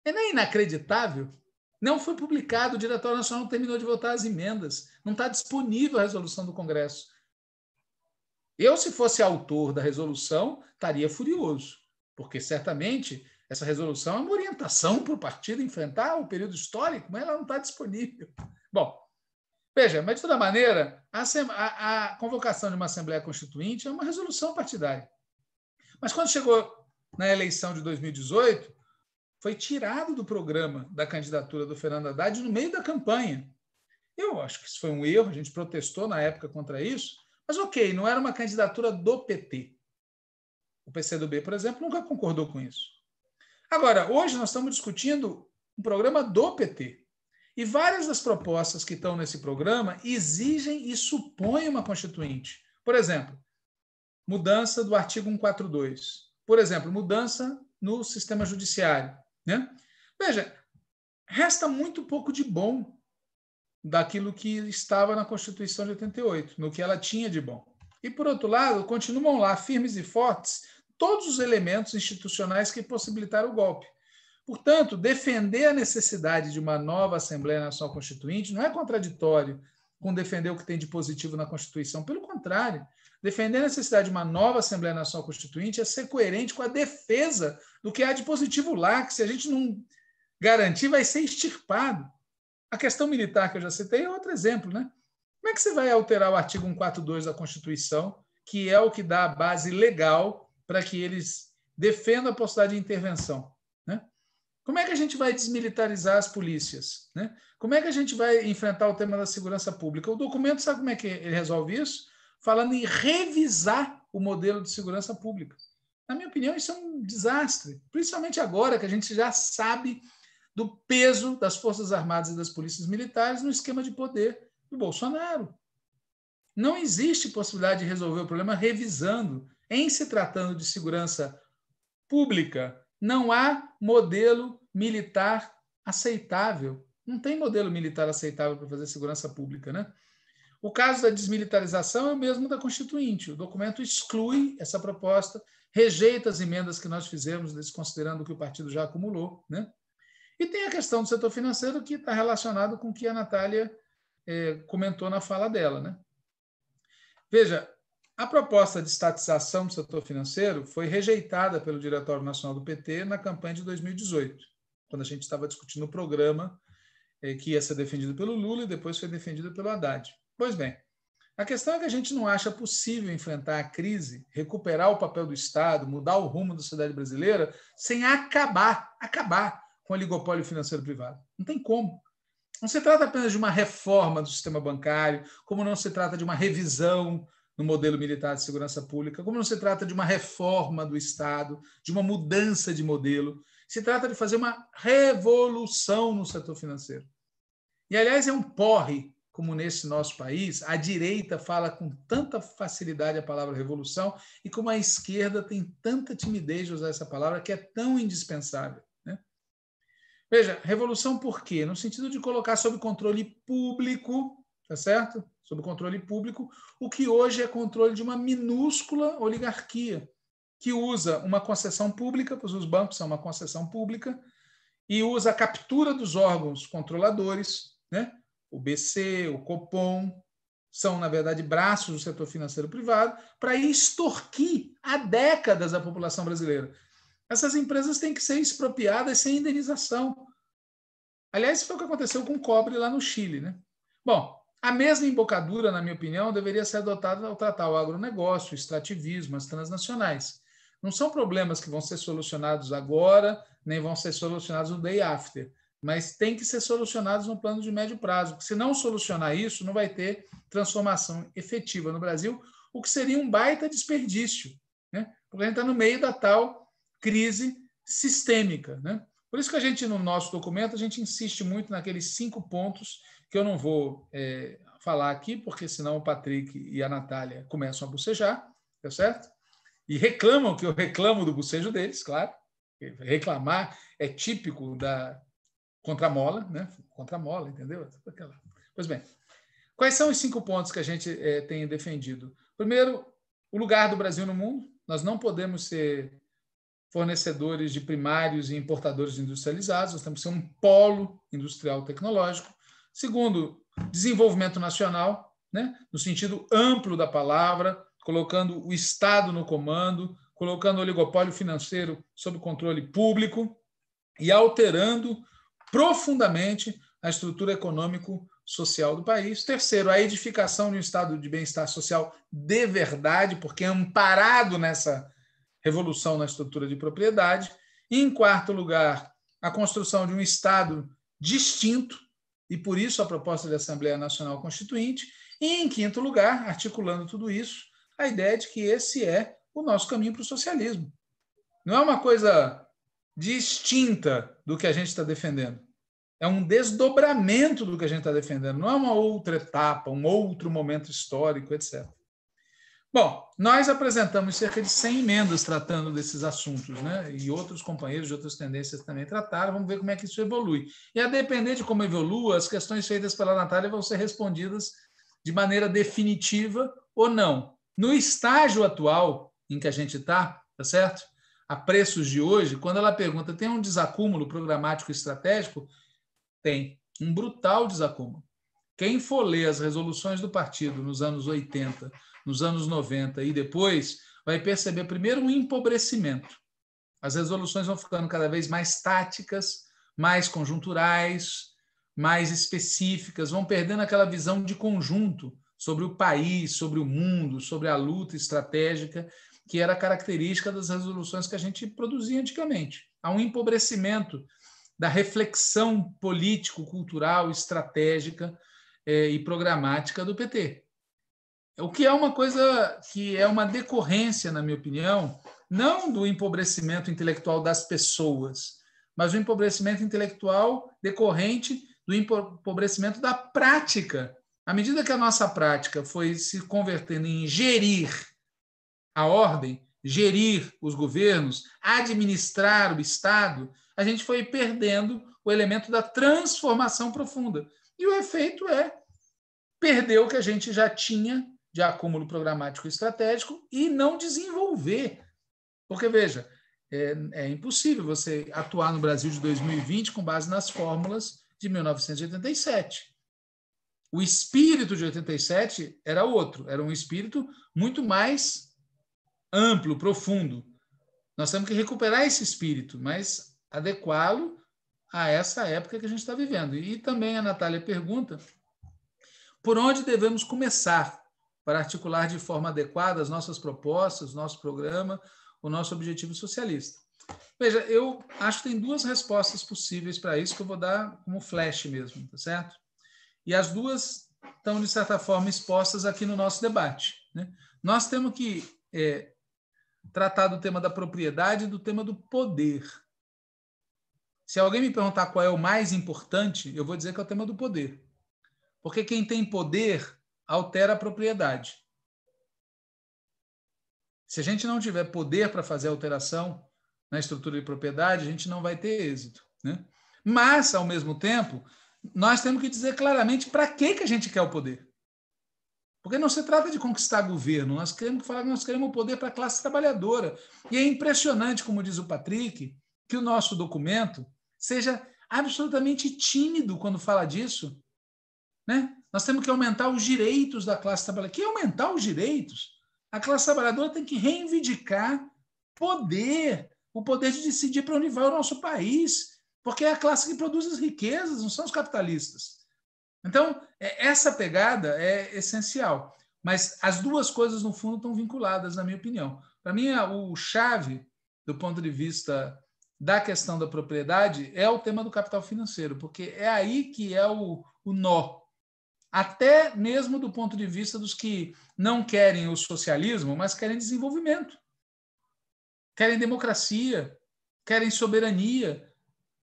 É nem inacreditável. Não foi publicado, o Diretório Nacional terminou de votar as emendas. Não está disponível a resolução do Congresso. Eu, se fosse autor da resolução, estaria furioso, porque certamente essa resolução é uma orientação para o partido enfrentar o período histórico, mas ela não está disponível. Bom, veja, mas de toda maneira, a, a, a convocação de uma Assembleia Constituinte é uma resolução partidária. Mas quando chegou na eleição de 2018, foi tirado do programa da candidatura do Fernando Haddad no meio da campanha. Eu acho que isso foi um erro, a gente protestou na época contra isso, mas ok, não era uma candidatura do PT. O PCdoB, por exemplo, nunca concordou com isso. Agora, hoje nós estamos discutindo um programa do PT. E várias das propostas que estão nesse programa exigem e supõem uma constituinte. Por exemplo, mudança do artigo 142. Por exemplo, mudança no sistema judiciário. Né? Veja, resta muito pouco de bom daquilo que estava na Constituição de 88, no que ela tinha de bom. E, por outro lado, continuam lá firmes e fortes todos os elementos institucionais que possibilitaram o golpe. Portanto, defender a necessidade de uma nova Assembleia Nacional Constituinte não é contraditório com defender o que tem de positivo na Constituição. Pelo contrário, defender a necessidade de uma nova Assembleia Nacional Constituinte é ser coerente com a defesa do que há de positivo lá, que se a gente não garantir, vai ser extirpado. A questão militar que eu já citei é outro exemplo, né? Como é que você vai alterar o artigo 142 da Constituição, que é o que dá a base legal para que eles defendam a possibilidade de intervenção? Né? Como é que a gente vai desmilitarizar as polícias? Né? Como é que a gente vai enfrentar o tema da segurança pública? O documento sabe como é que ele resolve isso? Falando em revisar o modelo de segurança pública. Na minha opinião, isso é um desastre, principalmente agora que a gente já sabe do peso das Forças Armadas e das polícias militares no esquema de poder do Bolsonaro. Não existe possibilidade de resolver o problema revisando. Em se tratando de segurança pública, não há modelo militar aceitável. Não tem modelo militar aceitável para fazer segurança pública, né? O caso da desmilitarização é o mesmo da Constituinte. O documento exclui essa proposta, rejeita as emendas que nós fizemos, desconsiderando o que o partido já acumulou, né? E tem a questão do setor financeiro que está relacionado com o que a Natália é, comentou na fala dela. Né? Veja, a proposta de estatização do setor financeiro foi rejeitada pelo Diretório Nacional do PT na campanha de 2018, quando a gente estava discutindo o programa é, que ia ser defendido pelo Lula e depois foi defendido pelo Haddad. Pois bem, a questão é que a gente não acha possível enfrentar a crise, recuperar o papel do Estado, mudar o rumo da sociedade brasileira, sem acabar, acabar com o oligopólio financeiro privado. Não tem como. Não se trata apenas de uma reforma do sistema bancário, como não se trata de uma revisão no modelo militar de segurança pública, como não se trata de uma reforma do Estado, de uma mudança de modelo. Se trata de fazer uma revolução no setor financeiro. E, aliás, é um porre, como nesse nosso país, a direita fala com tanta facilidade a palavra revolução e como a esquerda tem tanta timidez de usar essa palavra que é tão indispensável. Veja, revolução por quê? No sentido de colocar sob controle público, tá certo? Sob controle público, o que hoje é controle de uma minúscula oligarquia, que usa uma concessão pública, pois os bancos são uma concessão pública, e usa a captura dos órgãos controladores, né? o BC, o Copom, são, na verdade, braços do setor financeiro privado, para extorquir há décadas a população brasileira essas empresas têm que ser expropriadas sem indenização. Aliás, foi o que aconteceu com o cobre lá no Chile. Né? Bom, a mesma embocadura, na minha opinião, deveria ser adotada ao tratar o agronegócio, o extrativismo, as transnacionais. Não são problemas que vão ser solucionados agora, nem vão ser solucionados no day after, mas tem que ser solucionados no plano de médio prazo. Porque se não solucionar isso, não vai ter transformação efetiva no Brasil, o que seria um baita desperdício. Né? Porque a gente está no meio da tal crise sistêmica. Né? Por isso que a gente, no nosso documento, a gente insiste muito naqueles cinco pontos que eu não vou é, falar aqui, porque senão o Patrick e a Natália começam a bocejar, tá certo? E reclamam que eu reclamo do bocejo deles, claro. Reclamar é típico da contramola, né? Contramola, entendeu? Pois bem, quais são os cinco pontos que a gente é, tem defendido? Primeiro, o lugar do Brasil no mundo. Nós não podemos ser fornecedores de primários e importadores industrializados, nós temos que ser um polo industrial tecnológico. Segundo, desenvolvimento nacional, né? no sentido amplo da palavra, colocando o Estado no comando, colocando o oligopólio financeiro sob controle público e alterando profundamente a estrutura econômico-social do país. Terceiro, a edificação de um estado de bem-estar social de verdade, porque é amparado nessa revolução na estrutura de propriedade. E, em quarto lugar, a construção de um Estado distinto, e por isso a proposta de Assembleia Nacional Constituinte. E, em quinto lugar, articulando tudo isso, a ideia de que esse é o nosso caminho para o socialismo. Não é uma coisa distinta do que a gente está defendendo. É um desdobramento do que a gente está defendendo, não é uma outra etapa, um outro momento histórico, etc. Bom, nós apresentamos cerca de 100 emendas tratando desses assuntos, né? E outros companheiros de outras tendências também trataram. Vamos ver como é que isso evolui. E a depender de como evolua, as questões feitas pela Natália vão ser respondidas de maneira definitiva ou não. No estágio atual em que a gente está, tá certo? A preços de hoje, quando ela pergunta, tem um desacúmulo programático estratégico? Tem um brutal desacúmulo. Quem for ler as resoluções do partido nos anos 80, nos anos 90 e depois, vai perceber primeiro um empobrecimento. As resoluções vão ficando cada vez mais táticas, mais conjunturais, mais específicas, vão perdendo aquela visão de conjunto sobre o país, sobre o mundo, sobre a luta estratégica, que era característica das resoluções que a gente produzia antigamente. Há um empobrecimento da reflexão político-cultural, estratégica eh, e programática do PT. O que é uma coisa que é uma decorrência, na minha opinião, não do empobrecimento intelectual das pessoas, mas do empobrecimento intelectual decorrente do empobrecimento da prática. À medida que a nossa prática foi se convertendo em gerir a ordem, gerir os governos, administrar o Estado, a gente foi perdendo o elemento da transformação profunda. E o efeito é perder o que a gente já tinha de acúmulo programático estratégico e não desenvolver. Porque, veja, é, é, impossível você atuar no Brasil de 2020 com base nas fórmulas de 1987. O espírito de 87 era outro, era um espírito muito mais amplo, profundo. Nós temos que recuperar esse espírito, mas adequá-lo a essa época que a gente está vivendo. E também a Natália pergunta por onde devemos começar para articular de forma adequada as nossas propostas, nosso programa, o nosso objetivo socialista. Veja, eu acho que tem duas respostas possíveis para isso que eu vou dar como flash mesmo, tá certo? E as duas estão, de certa forma, expostas aqui no nosso debate. Né? Nós temos que é, tratar do tema da propriedade e do tema do poder. Se alguém me perguntar qual é o mais importante, eu vou dizer que é o tema do poder. Porque quem tem poder altera a propriedade. Se a gente não tiver poder para fazer alteração na estrutura de propriedade, a gente não vai ter êxito. Né? Mas, ao mesmo tempo, nós temos que dizer claramente para que, que a gente quer o poder. Porque não se trata de conquistar governo, nós queremos falar que nós queremos o poder para a classe trabalhadora. E é impressionante, como diz o Patrick, que o nosso documento seja absolutamente tímido quando fala disso. Né? Nós temos que aumentar os direitos da classe trabalhadora. Que aumentar os direitos? A classe trabalhadora tem que reivindicar poder, o poder de decidir para onde vai o nosso país, porque é a classe que produz as riquezas, não são os capitalistas. Então, é, essa pegada é essencial. Mas as duas coisas, no fundo, estão vinculadas, na minha opinião. Para mim, o chave, do ponto de vista da questão da propriedade, é o tema do capital financeiro, porque é aí que é o, o nó até mesmo do ponto de vista dos que não querem o socialismo, mas querem desenvolvimento, querem democracia, querem soberania.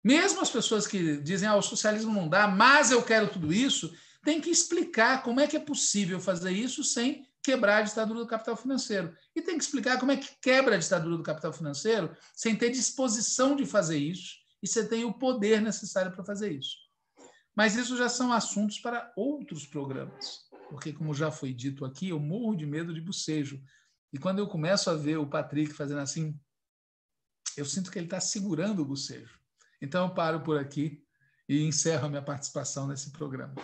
Mesmo as pessoas que dizem ah, o socialismo não dá, mas eu quero tudo isso, tem que explicar como é que é possível fazer isso sem quebrar a ditadura do capital financeiro. E tem que explicar como é que quebra a ditadura do capital financeiro sem ter disposição de fazer isso e você tem o poder necessário para fazer isso. Mas isso já são assuntos para outros programas, porque, como já foi dito aqui, eu morro de medo de bocejo. E quando eu começo a ver o Patrick fazendo assim, eu sinto que ele está segurando o bocejo. Então, eu paro por aqui e encerro a minha participação nesse programa.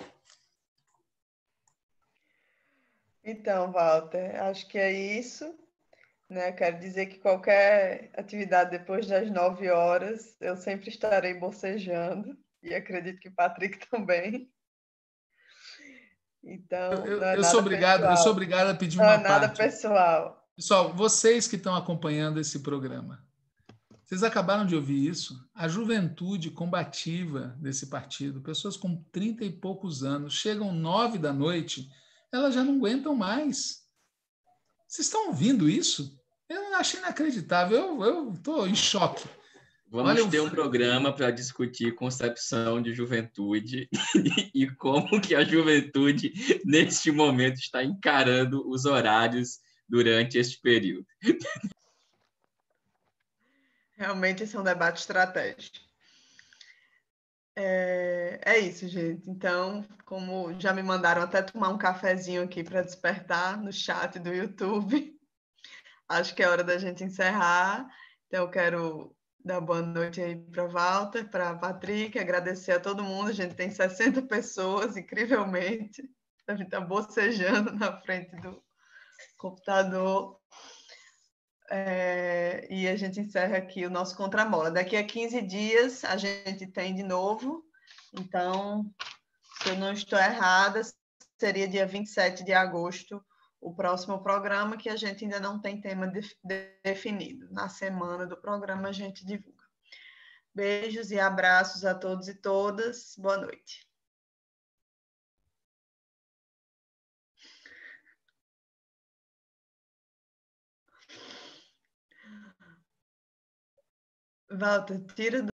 Então, Walter, acho que é isso. Né? Quero dizer que qualquer atividade depois das nove horas, eu sempre estarei bocejando e acredito que Patrick também. Então, eu, é eu sou obrigado, pessoal. eu sou obrigado a pedir não uma é nada parte. pessoal. Pessoal, vocês que estão acompanhando esse programa, Vocês acabaram de ouvir isso? A juventude combativa desse partido, pessoas com 30 e poucos anos, chegam nove da noite, elas já não aguentam mais. Vocês estão ouvindo isso? Eu achei inacreditável. Eu estou em choque. Vamos Olha, ter um programa para discutir concepção de juventude e como que a juventude, neste momento, está encarando os horários durante este período. Realmente, esse é um debate estratégico. É, é, isso, gente. Então, como já me mandaram até tomar um cafezinho aqui para despertar no chat do YouTube, acho que é hora da gente encerrar. Então, eu quero dar boa noite aí para Walter, para Patrick, agradecer a todo mundo. A gente tem 60 pessoas, incrivelmente. A gente está bocejando na frente do computador. É, e a gente encerra aqui o nosso Contramola. Daqui a 15 dias a gente tem de novo. Então, se eu não estou errada, seria dia 27 de agosto o próximo programa, que a gente ainda não tem tema de, de, definido. Na semana do programa a gente divulga. Beijos e abraços a todos e todas. Boa noite. Walter, tira do